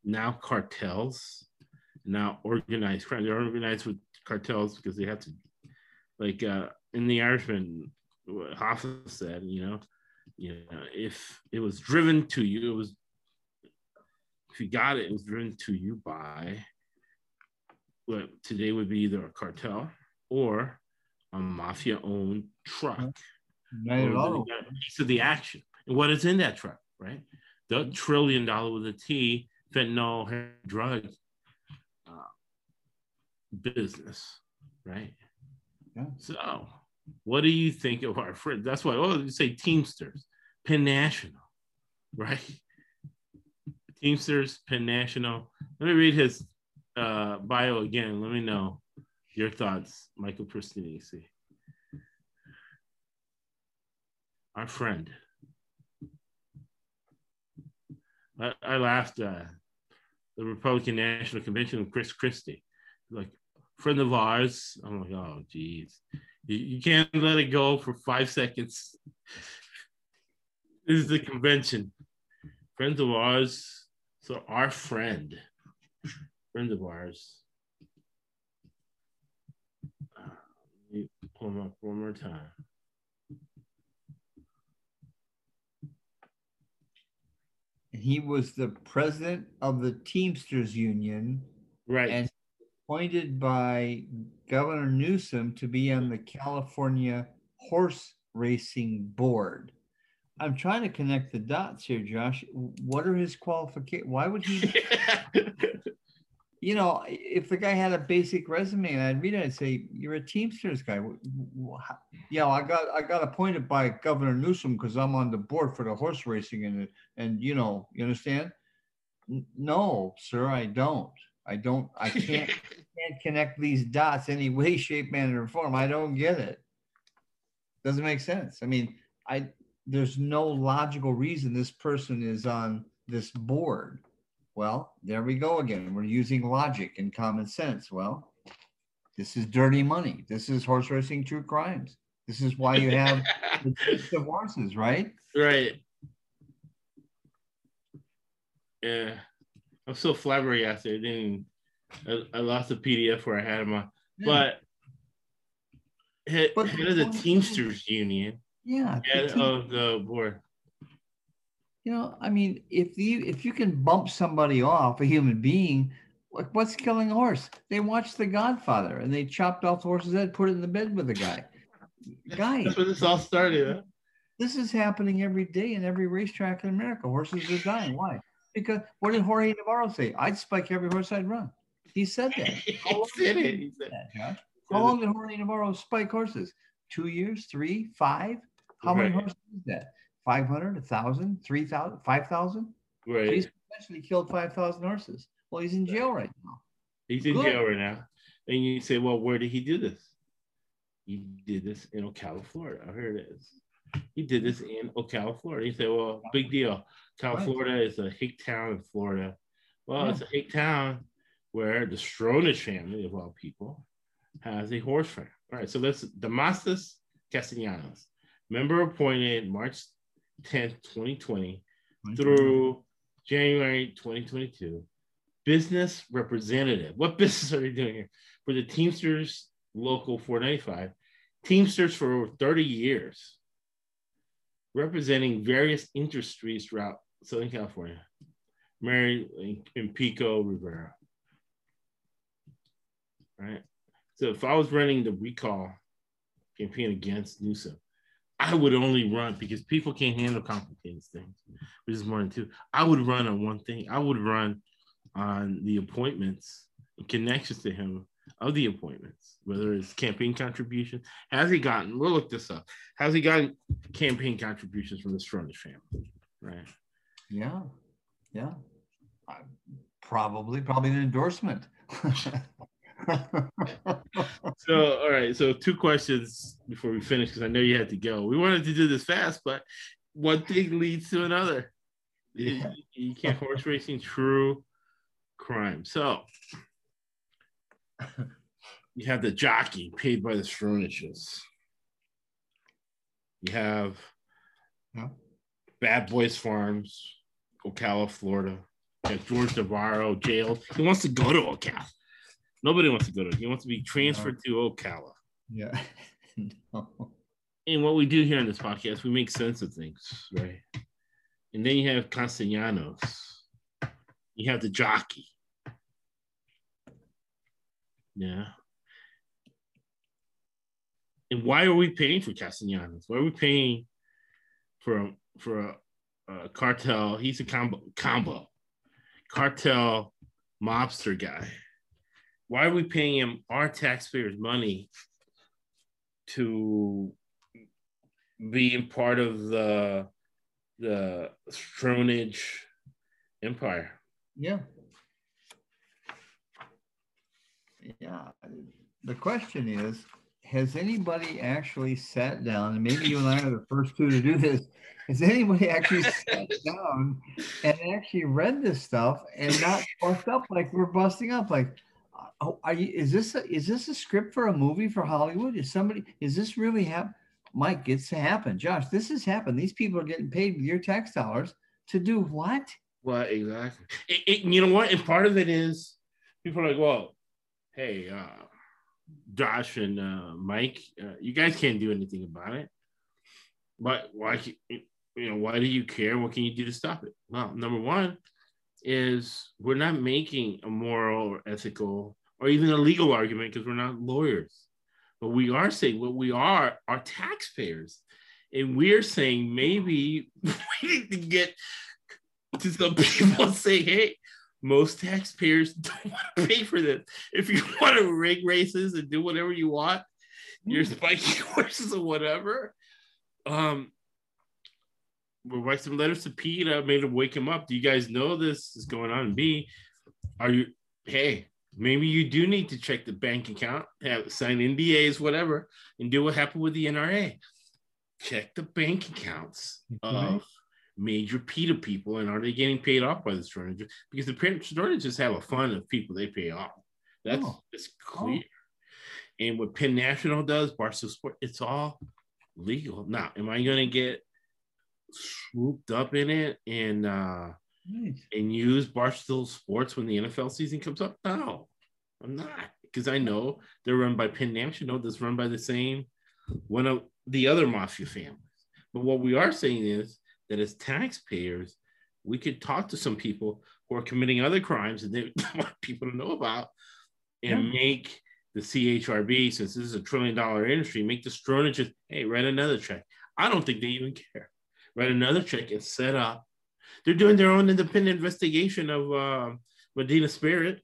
now cartels now organized crime. They're organized with cartels because they have to like uh, in the irishman hoffa said you know you know if it was driven to you it was if you got it, it was driven to you by what today would be either a cartel or a mafia owned truck. Of the action. And what is in that truck, right? The trillion dollar with a T fentanyl drug uh, business, right? Yeah. So, what do you think of our friends? That's why, oh, you say Teamsters, Penn National, right? Teamsters, Penn National. Let me read his uh, bio again. Let me know your thoughts, Michael Pristinisi. Our friend. I, I laughed. Uh, the Republican National Convention with Chris Christie, like friend of ours. I'm like, oh, geez, you, you can't let it go for five seconds. this is the convention. Friends of ours so our friend, friend of ours, uh, let me pull him up one more time. He was the president of the Teamsters Union. Right. And appointed by Governor Newsom to be on the California Horse Racing Board. I'm trying to connect the dots here, Josh. What are his qualifications? Why would he? you know, if the guy had a basic resume and I'd read it, I'd say, "You're a Teamsters guy." Yeah, I got I got appointed by Governor Newsom because I'm on the board for the horse racing and and you know, you understand? No, sir, I don't. I don't. I can't can't connect these dots any way, shape, manner, or form. I don't get it. Doesn't make sense. I mean, I there's no logical reason this person is on this board. Well, there we go again. We're using logic and common sense. Well, this is dirty money. This is horse racing true crimes. This is why you have the of horses, right? Right. Yeah. I'm so flabbergasted. I didn't I, I lost the PDF where I had them on. But head, but head of the Teamsters Union yeah. Head of the board. You know, I mean, if you if you can bump somebody off, a human being, like what's killing a horse? They watched The Godfather and they chopped off the horse's head, put it in the bed with the guy. guy. that's where this all started. Huh? This is happening every day in every racetrack in America. Horses are dying. Why? Because what did Jorge Navarro say? I'd spike every horse I'd run. He said that. he said it. He said that, How long did Jorge Navarro spike horses? Two years, three, five? How right. many horses is that? 500, 1,000, 3,000, 5,000? Right. He's potentially killed 5,000 horses. Well, he's in jail right now. He's in Good. jail right now. And you say, well, where did he do this? He did this in Ocala, Florida. I heard it is. He did this in Ocala, Florida. He said, well, big deal. Cal, right. Florida is a hick town in Florida. Well, yeah. it's a hick town where the Stronach family, of all people, has a horse farm. All right, so let's Damascus Castellanos, member appointed March 10th, 2020 through January 2022. Business representative. What business are they doing here? For the Teamsters Local 495, Teamsters for over 30 years, representing various industries throughout Southern California. Married in Pico Rivera. Right. So if I was running the recall campaign against Newsom, I would only run because people can't handle complicated things, which is more than two. I would run on one thing. I would run on the appointments and connections to him of the appointments, whether it's campaign contributions. Has he gotten, we'll look this up. Has he gotten campaign contributions from the Stronach family? Right. Yeah. Yeah. probably, probably an endorsement. so all right so two questions before we finish because i know you had to go we wanted to do this fast but one thing leads to another yeah. you, you can't horse racing true crime so you have the jockey paid by the Stronaches. You have. Bad Boys Farms, Ocala, Florida. You have George Navarro jailed. He wants to go to Ocala. Nobody wants to go to. He wants to be transferred no. to Ocala. Yeah. no. And what we do here on this podcast, we make sense of things, right? And then you have Castellanos. You have the jockey. Yeah. And why are we paying for Castellanos? Why are we paying for for a, a cartel? He's a combo combo cartel mobster guy why are we paying him our taxpayers' money to be in part of the the Stronach empire? Yeah. Yeah. The question is, has anybody actually sat down, and maybe you and I are the first two to do this, has anybody actually sat down and actually read this stuff and not bust up like we're busting up? Like, oh, are you, is this a, is this a script for a movie for Hollywood? Is somebody is this really happen? Mike, it's to happen. Josh, this has happened. These people are getting paid with your tax dollars to do what? Well, exactly. It, it, you know what? And part of it is people are like, well, hey, uh, Josh and uh, Mike, uh, you guys can't do anything about it. But why? You know, why do you care? What can you do to stop it? Well, number one is we're not making a moral or ethical or even a legal argument because we're not lawyers. But we are saying what we are are taxpayers. And we're saying maybe we need to get to some people and say, hey, most taxpayers don't want to pay for this. If you want to rig races and do whatever you want, you're hmm. spiking horses or whatever. Um, we'll write some letters to Pete. I made him wake him up. Do you guys know this is going on? B, are you? Hey, maybe you do need to check the bank account, have sign NDAs, whatever, and do what happened with the NRA. Check the bank accounts of major PETA people, and are they getting paid off by the Stronach? Because the Stronach just have a fund of people they pay off. That's oh. it's clear. Oh. And what Penn National does, Barstool Sport, it's all legal. Now, am I going to get swooped up in it and uh, nice. and use Barstool Sports when the NFL season comes up? No, I'm not because I know they're run by Penn National. That's run by the same one of the other mafia families. But what we are saying is that as taxpayers, we could talk to some people who are committing other crimes and they want people to know about and yeah. make the CHRB, since this is a trillion dollar industry, make the Strona just, hey, write another check. I don't think they even care. Write another check and set up. They're doing their own independent investigation of uh, Medina Spirit.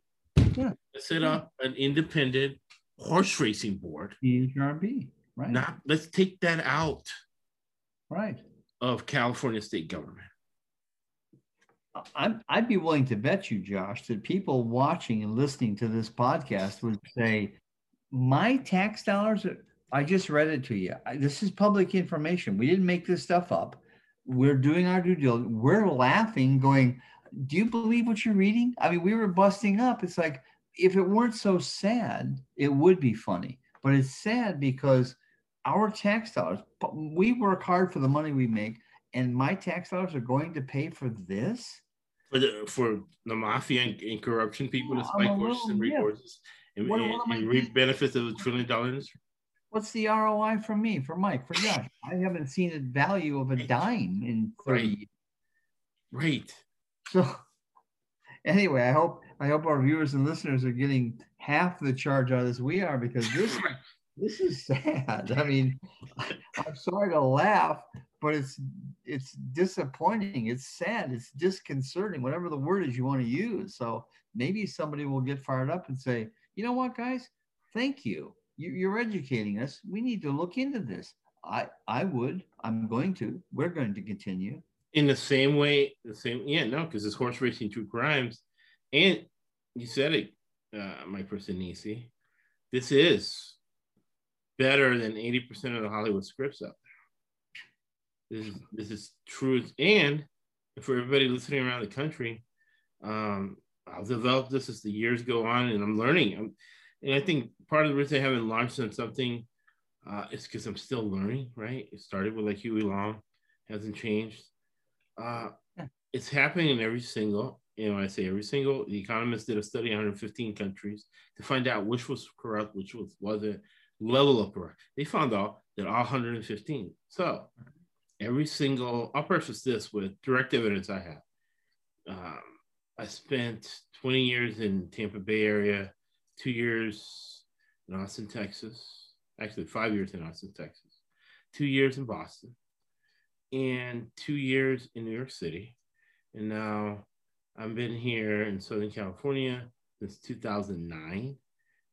Yeah. Set up an independent horse racing board. CHRB, right. Not, let's take that out. Right. Of California state government. I'd, I'd be willing to bet you, Josh, that people watching and listening to this podcast would say, My tax dollars, I just read it to you. I, this is public information. We didn't make this stuff up. We're doing our due diligence. We're laughing, going, Do you believe what you're reading? I mean, we were busting up. It's like, if it weren't so sad, it would be funny. But it's sad because our tax dollars, we work hard for the money we make, and my tax dollars are going to pay for this for the for the mafia and, and corruption people to spike horses and reap horses and, and, and reap benefits of a trillion dollar industry. What's the ROI for me, for Mike, for Josh? I haven't seen the value of a dime in 30 right. years. Right. So anyway, I hope I hope our viewers and listeners are getting half the charge out of this we are because this this is sad. I mean, I'm sorry to laugh, but it's it's disappointing. It's sad. It's disconcerting. Whatever the word is you want to use. So maybe somebody will get fired up and say, you know what, guys, thank you. You you're educating us. We need to look into this. I I would. I'm going to. We're going to continue. In the same way, the same yeah, no, because it's horse racing true crimes, and you said it, uh, Mike Nisi. This is better than 80% of the Hollywood scripts out there. This is this is truth. And for everybody listening around the country, um, I'll develop this as the years go on and I'm learning. I'm, and I think part of the reason I haven't launched on something uh, is because I'm still learning, right? It started with like Huey Long, hasn't changed. Uh, it's happening in every single, you know, I say every single, The Economist did a study on 115 countries to find out which was corrupt, which was wasn't, level of correct. They found out that all 115. So every single, I'll preface this with direct evidence I have. Um, I spent 20 years in Tampa Bay area, two years in Austin, Texas, actually five years in Austin, Texas, two years in Boston, and two years in New York City. And now I've been here in Southern California since 2009.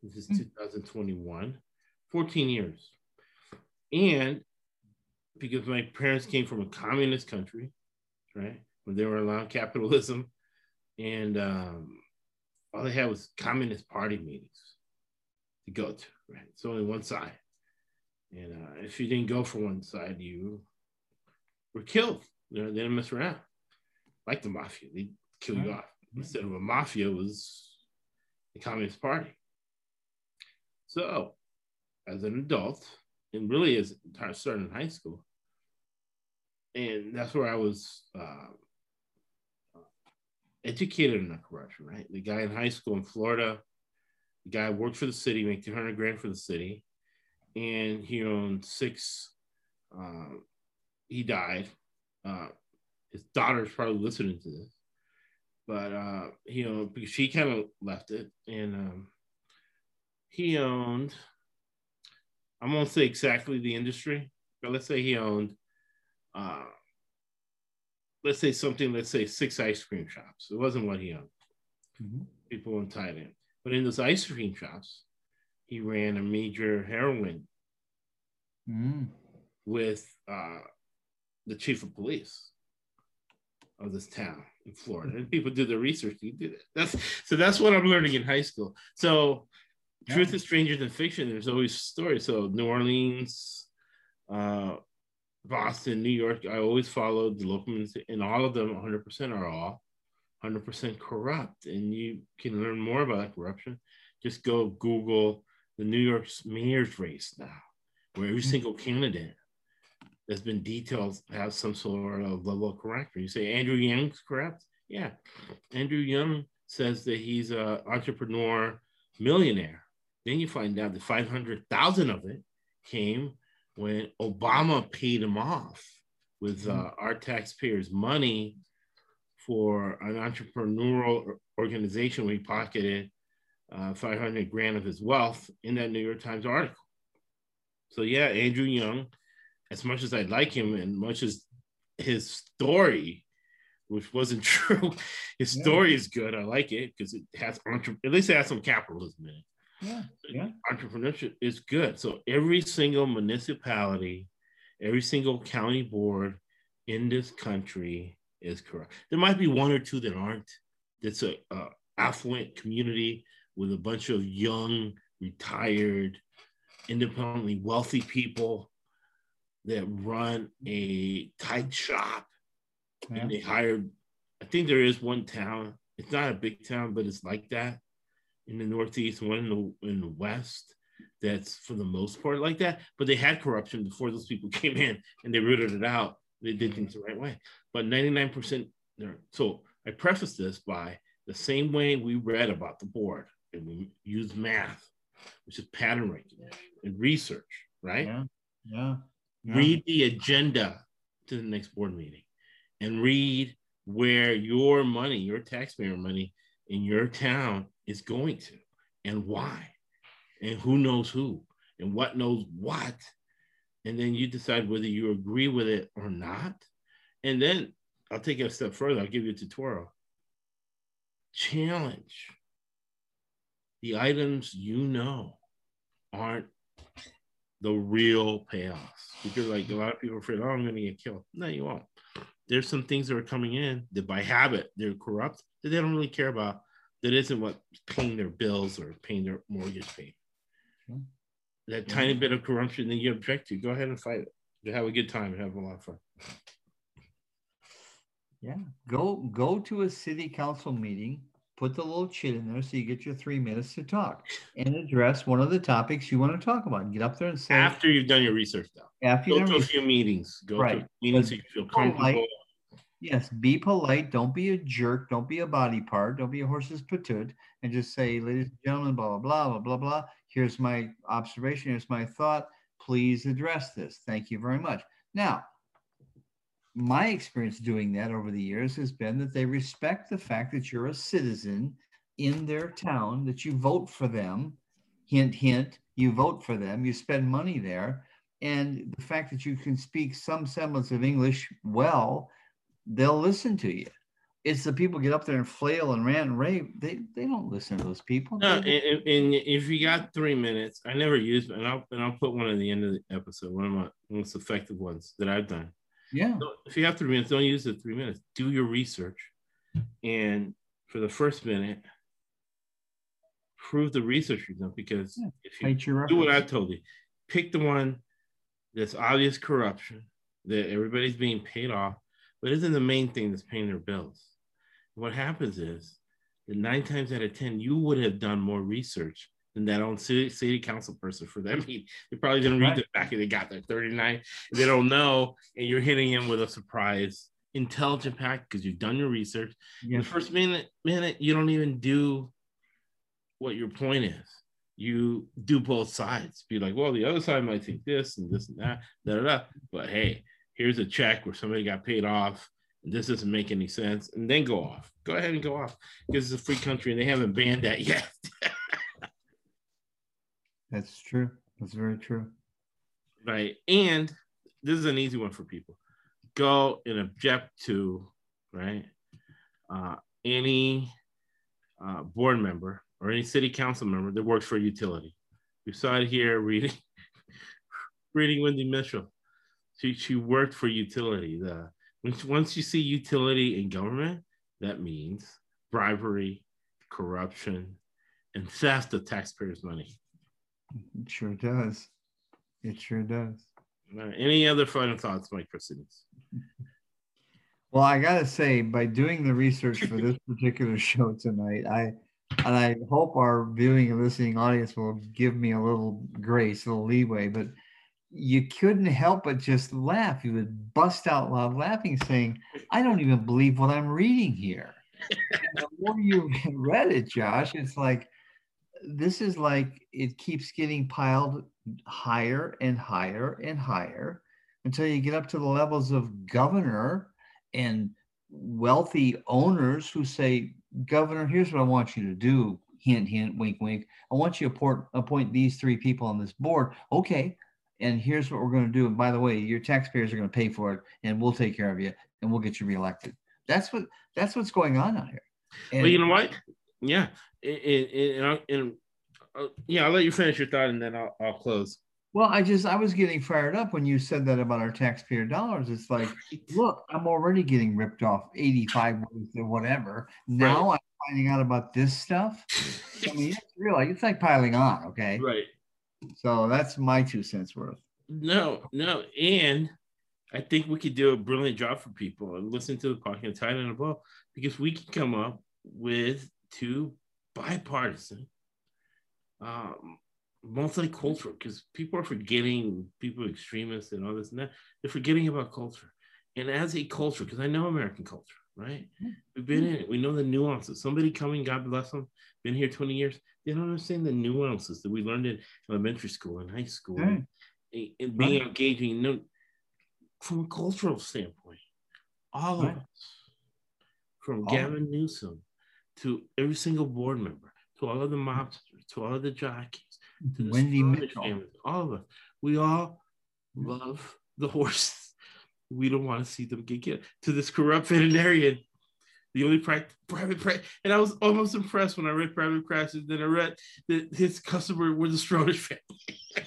This is hmm. 2021. 14 years. And because my parents came from a communist country, right? When they were allowed capitalism, and um, all they had was communist party meetings to go to, right? It's only one side. And uh, if you didn't go for one side, you were killed. You know, they didn't mess around. Like the mafia, they kill you off. Instead of a mafia, was the Communist Party. So as an adult and really as starting in high school. And that's where I was uh, educated in corruption, right? The guy in high school in Florida, the guy worked for the city, make 200 grand for the city, and he owned six. Uh, he died. Uh, his daughter's probably listening to this, but uh, you know because she kind of left it, and um, he owned I won't say exactly the industry, but let's say he owned, uh, let's say something, let's say six ice cream shops. It wasn't what he owned. Mm-hmm. People in Thailand. But in those ice cream shops, he ran a major heroin mm. with uh, the chief of police of this town in Florida. And people do the research. He did it. That's so that's what I'm learning in high school. So truth is stranger than fiction. There's always stories. So New Orleans, uh, Boston, New York. I always followed the local, ones, and all of them, 100% are all 100% corrupt. And you can learn more about that corruption. Just go Google the New York's mayor's race now, where every mm-hmm. single candidate that's been detailed has some sort of level of corruption. You say Andrew Yang's corrupt? Yeah. Andrew Yang says that he's an entrepreneur millionaire then you find out that 500,000 of it came when Obama paid him off with uh, our taxpayers' money for an entrepreneurial organization we pocketed uh, 500 grand of his wealth in that New York Times article. So yeah, Andrew Yang, as much as I like him and much as his story, which wasn't true, his yeah. story is good. I like it because it has at least it has some capitalism in it. Yeah, yeah. Entrepreneurship is good. So every single municipality, every single county board in this country is corrupt. There might be one or two that aren't. That's a, a affluent community with a bunch of young, retired, independently wealthy people that run a tight shop. Yeah. And they hired, I think there is one town. It's not a big town, but it's like that in the Northeast, one in the in the West. That's for the most part like that. But they had corruption before those people came in, and they rooted it out. They did things the right way. But 99% So I preface this by the same way we read about the board and we use math, which is pattern recognition and research, right? Yeah. Yeah. yeah. Read the agenda to the next board meeting and read where your money, your taxpayer money in your town is going to and why and who knows who and what knows what. And then you decide whether you agree with it or not. And then I'll take it a step further. I'll give you a tutorial. Challenge the items you know aren't the real payoffs. Because like a lot of people are afraid, oh, I'm going to get killed. No, you won't. There's some things that are coming in that by habit they're corrupt that they don't really care about. That isn't what paying their bills or paying their mortgage payment. Hmm. That tiny bit of corruption that you object to, go ahead and fight it. You have a good time and have a lot of fun. Yeah, go go to a city council meeting put the little chit in there so you get your three minutes to talk and address one of the topics you want to talk about. Get up there and say after you've done your research though. After go to a few meetings. Go right. to meetings so you feel comfortable. Polite. Yes, be polite. Don't be a jerk. Don't be a body part. Don't be a horse's patoot. And just say, ladies and gentlemen, blah, blah, blah, blah, blah, blah. Here's my observation. Here's my thought. Please address this. Thank you very much. Now, my experience doing that over the years has been that they respect the fact that you're a citizen in their town, that you vote for them. Hint, hint, you vote for them, you spend money there. And the fact that you can speak some semblance of English well, they'll listen to you. It's the people get up there and flail and rant and rave. They they don't listen to those people. No, and, and, if you got three minutes, I never use, and I'll and I'll put one at the end of the episode. One of my most effective ones that I've done yeah. So if you have three minutes, don't use the three minutes. Do your research. And for the first minute, prove the research you've done because yeah. if you do what I told you, pick the one that's obvious corruption, that everybody's being paid off, but isn't the main thing that's paying their bills. What happens is that nine times out of 10, you would have done more research than that own city, city council person for them. He, they probably didn't read right. the back and they got their 39. They don't know, and you're hitting him with a surprise intelligent pack because you've done your research. Yeah. The first minute minute, you don't even do what your point is. You do both sides. Be like, well, the other side might think this and this and that, da, da, da. but hey, here's a check where somebody got paid off. And this doesn't make any sense, and then go off. Go ahead and go off because it's a free country and they haven't banned that yet. That's true. That's very true. Right. And this is an easy one for people. Go and object to, right? Uh, any uh, board member or any city council member that works for a utility. We saw it here reading reading Wendy Mitchell. She, she worked for utility. The once you see utility in government, that means bribery, corruption, and theft of taxpayers' money. It sure does. It sure does. Any other final thoughts, Mike Christines? Well, I gotta say, by doing the research for this particular show tonight, I and I hope our viewing and listening audience will give me a little grace, a little leeway, but you couldn't help but just laugh. You would bust out loud laughing, saying, I don't even believe what I'm reading here. the more you read it, Josh, it's like, this is like it keeps getting piled higher and higher and higher until you get up to the levels of governor and wealthy owners who say, Governor, here's what I want you to do. hint, hint, wink, wink. I want you to appoint, appoint these three people on this board. Okay. And here's what we're going to do. And by the way, your taxpayers are going to pay for it and we'll take care of you and we'll get you reelected. That's what, that's what's going on out here. And, well, you know what? Yeah. And, and, uh, yeah, I'll let you finish your thought and then I'll, I'll close. Well, I just I was getting fired up when you said that about our taxpayer dollars. It's like, look, I'm already getting ripped off 85 or whatever. Now right. I'm finding out about this stuff. I mean, it's real. Like it's like piling on. Okay. Right. So that's my two cents worth. No, no, and I think we could do a brilliant job for people and listen to the podcast tighten above because we can come up with two bipartisan um, multicultural because people are forgetting people extremists and all this and that. They're forgetting about culture. And as a culture, because I know American culture, right? We've been in it. We know the nuances. Somebody coming, God bless them, been here 20 years. They don't understand the nuances that we learned in elementary school and high school mm. right. and, and, being right. engaging. From a cultural standpoint, all right. of us, from all Gavin Newsom to every single board member, to all of the mm. mobsters, to all of the jockeys, to the Wendy Mitchell, family, all of us. We all love the horses. We don't want to see them get killed. To this corrupt veterinarian, the only private private and I was almost impressed when I read private crashes. Then I read that his customer was the Stronach family.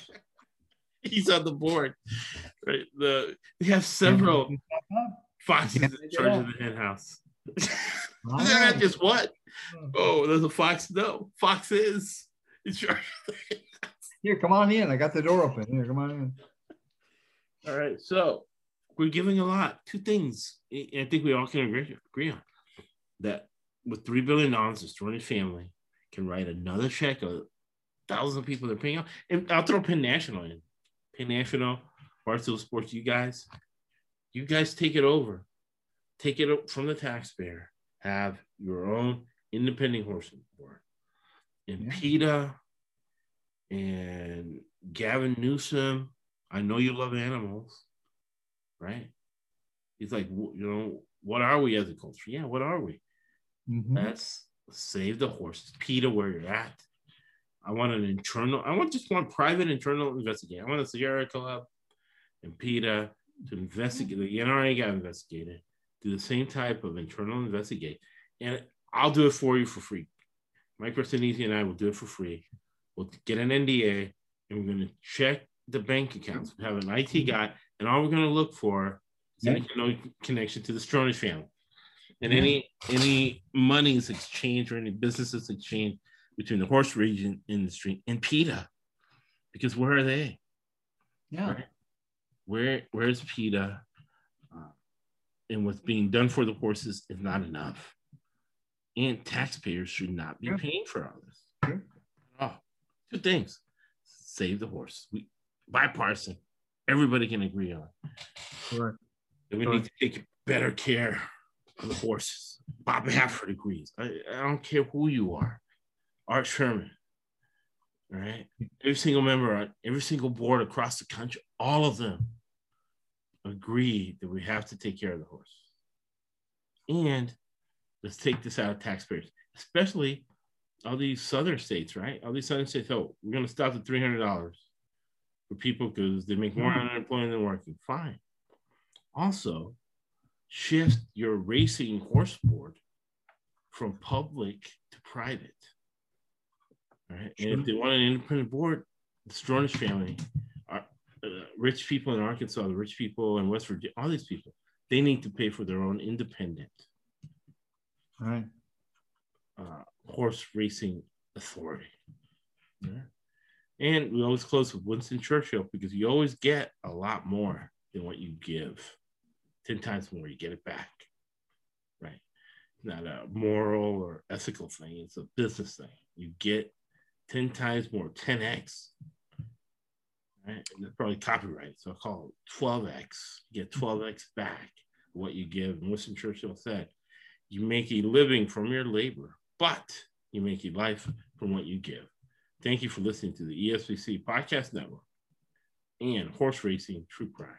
He's on the board. Right. The they have several foxes in charge of the hen house. Not just what? Hmm. Oh, there's a fox. No, fox is in charge. Here, come on in. I got the door open. Here, come on in. All right. So we're giving a lot. Two things I think we all can agree, agree on that with $3 billion, the Stronach family can write another check of thousands of people they're paying out. And I'll throw Penn National in. Penn National, Barstool Sports, you guys, you guys take it over. Take it from the taxpayer. Have your own independent horse board. And yeah. PETA and Gavin Newsom, I know you love animals, right? He's like, you know, what are we as a culture? Yeah, what are we? Mm-hmm. Let's save the horses. PETA, where you're at. I want an internal, I want just one private internal investigation. I want the Sierra Club and PETA to investigate. The NRA got investigated. Do the same type of internal investigate. And I'll do it for you for free. Mike Arsenisi and I will do it for free. We'll get an NDA and we're going to check the bank accounts. We have an IT guy, and all we're going to look for is yeah. any connection to the Stronach family. And any any monies exchanged or any businesses exchanged between the horse racing industry and PETA. Because where are they? Yeah. Right? Where where's PETA? Uh, and what's being done for the horses is not enough. And taxpayers should not be yeah. paying for all this. Oh, two things. Save the horse. We bipartisan. Everybody can agree on. Right. And we need to take better care the horses. Bob Baffert agrees. I, I don't care who you are. Art Sherman. All right. Every single member every single board across the country, all of them agree that we have to take care of the horse. And let's take this out of taxpayers, especially all these southern states, right? All these southern states, oh, we're going to stop at $300 for people because they make more mm-hmm. unemployment than working. Fine. Also, shift your racing horse board from public to private. Right? Sure. And if they want an independent board, the Stronach family, are, uh, rich people in Arkansas, the rich people in West Virginia, all these people, they need to pay for their own independent right. Uh, horse racing authority. Yeah. And we always close with Winston Churchill because you always get a lot more than what you give. 10 times more, you get it back. Right. Not a moral or ethical thing, it's a business thing. You get 10 times more, 10x. Right. And that's probably copyright. So I call it 12x. You get 12x back what you give. And Winston Churchill said, you make a living from your labor, but you make a life from what you give. Thank you for listening to the ESPC Podcast Network and Horse Racing True Crime.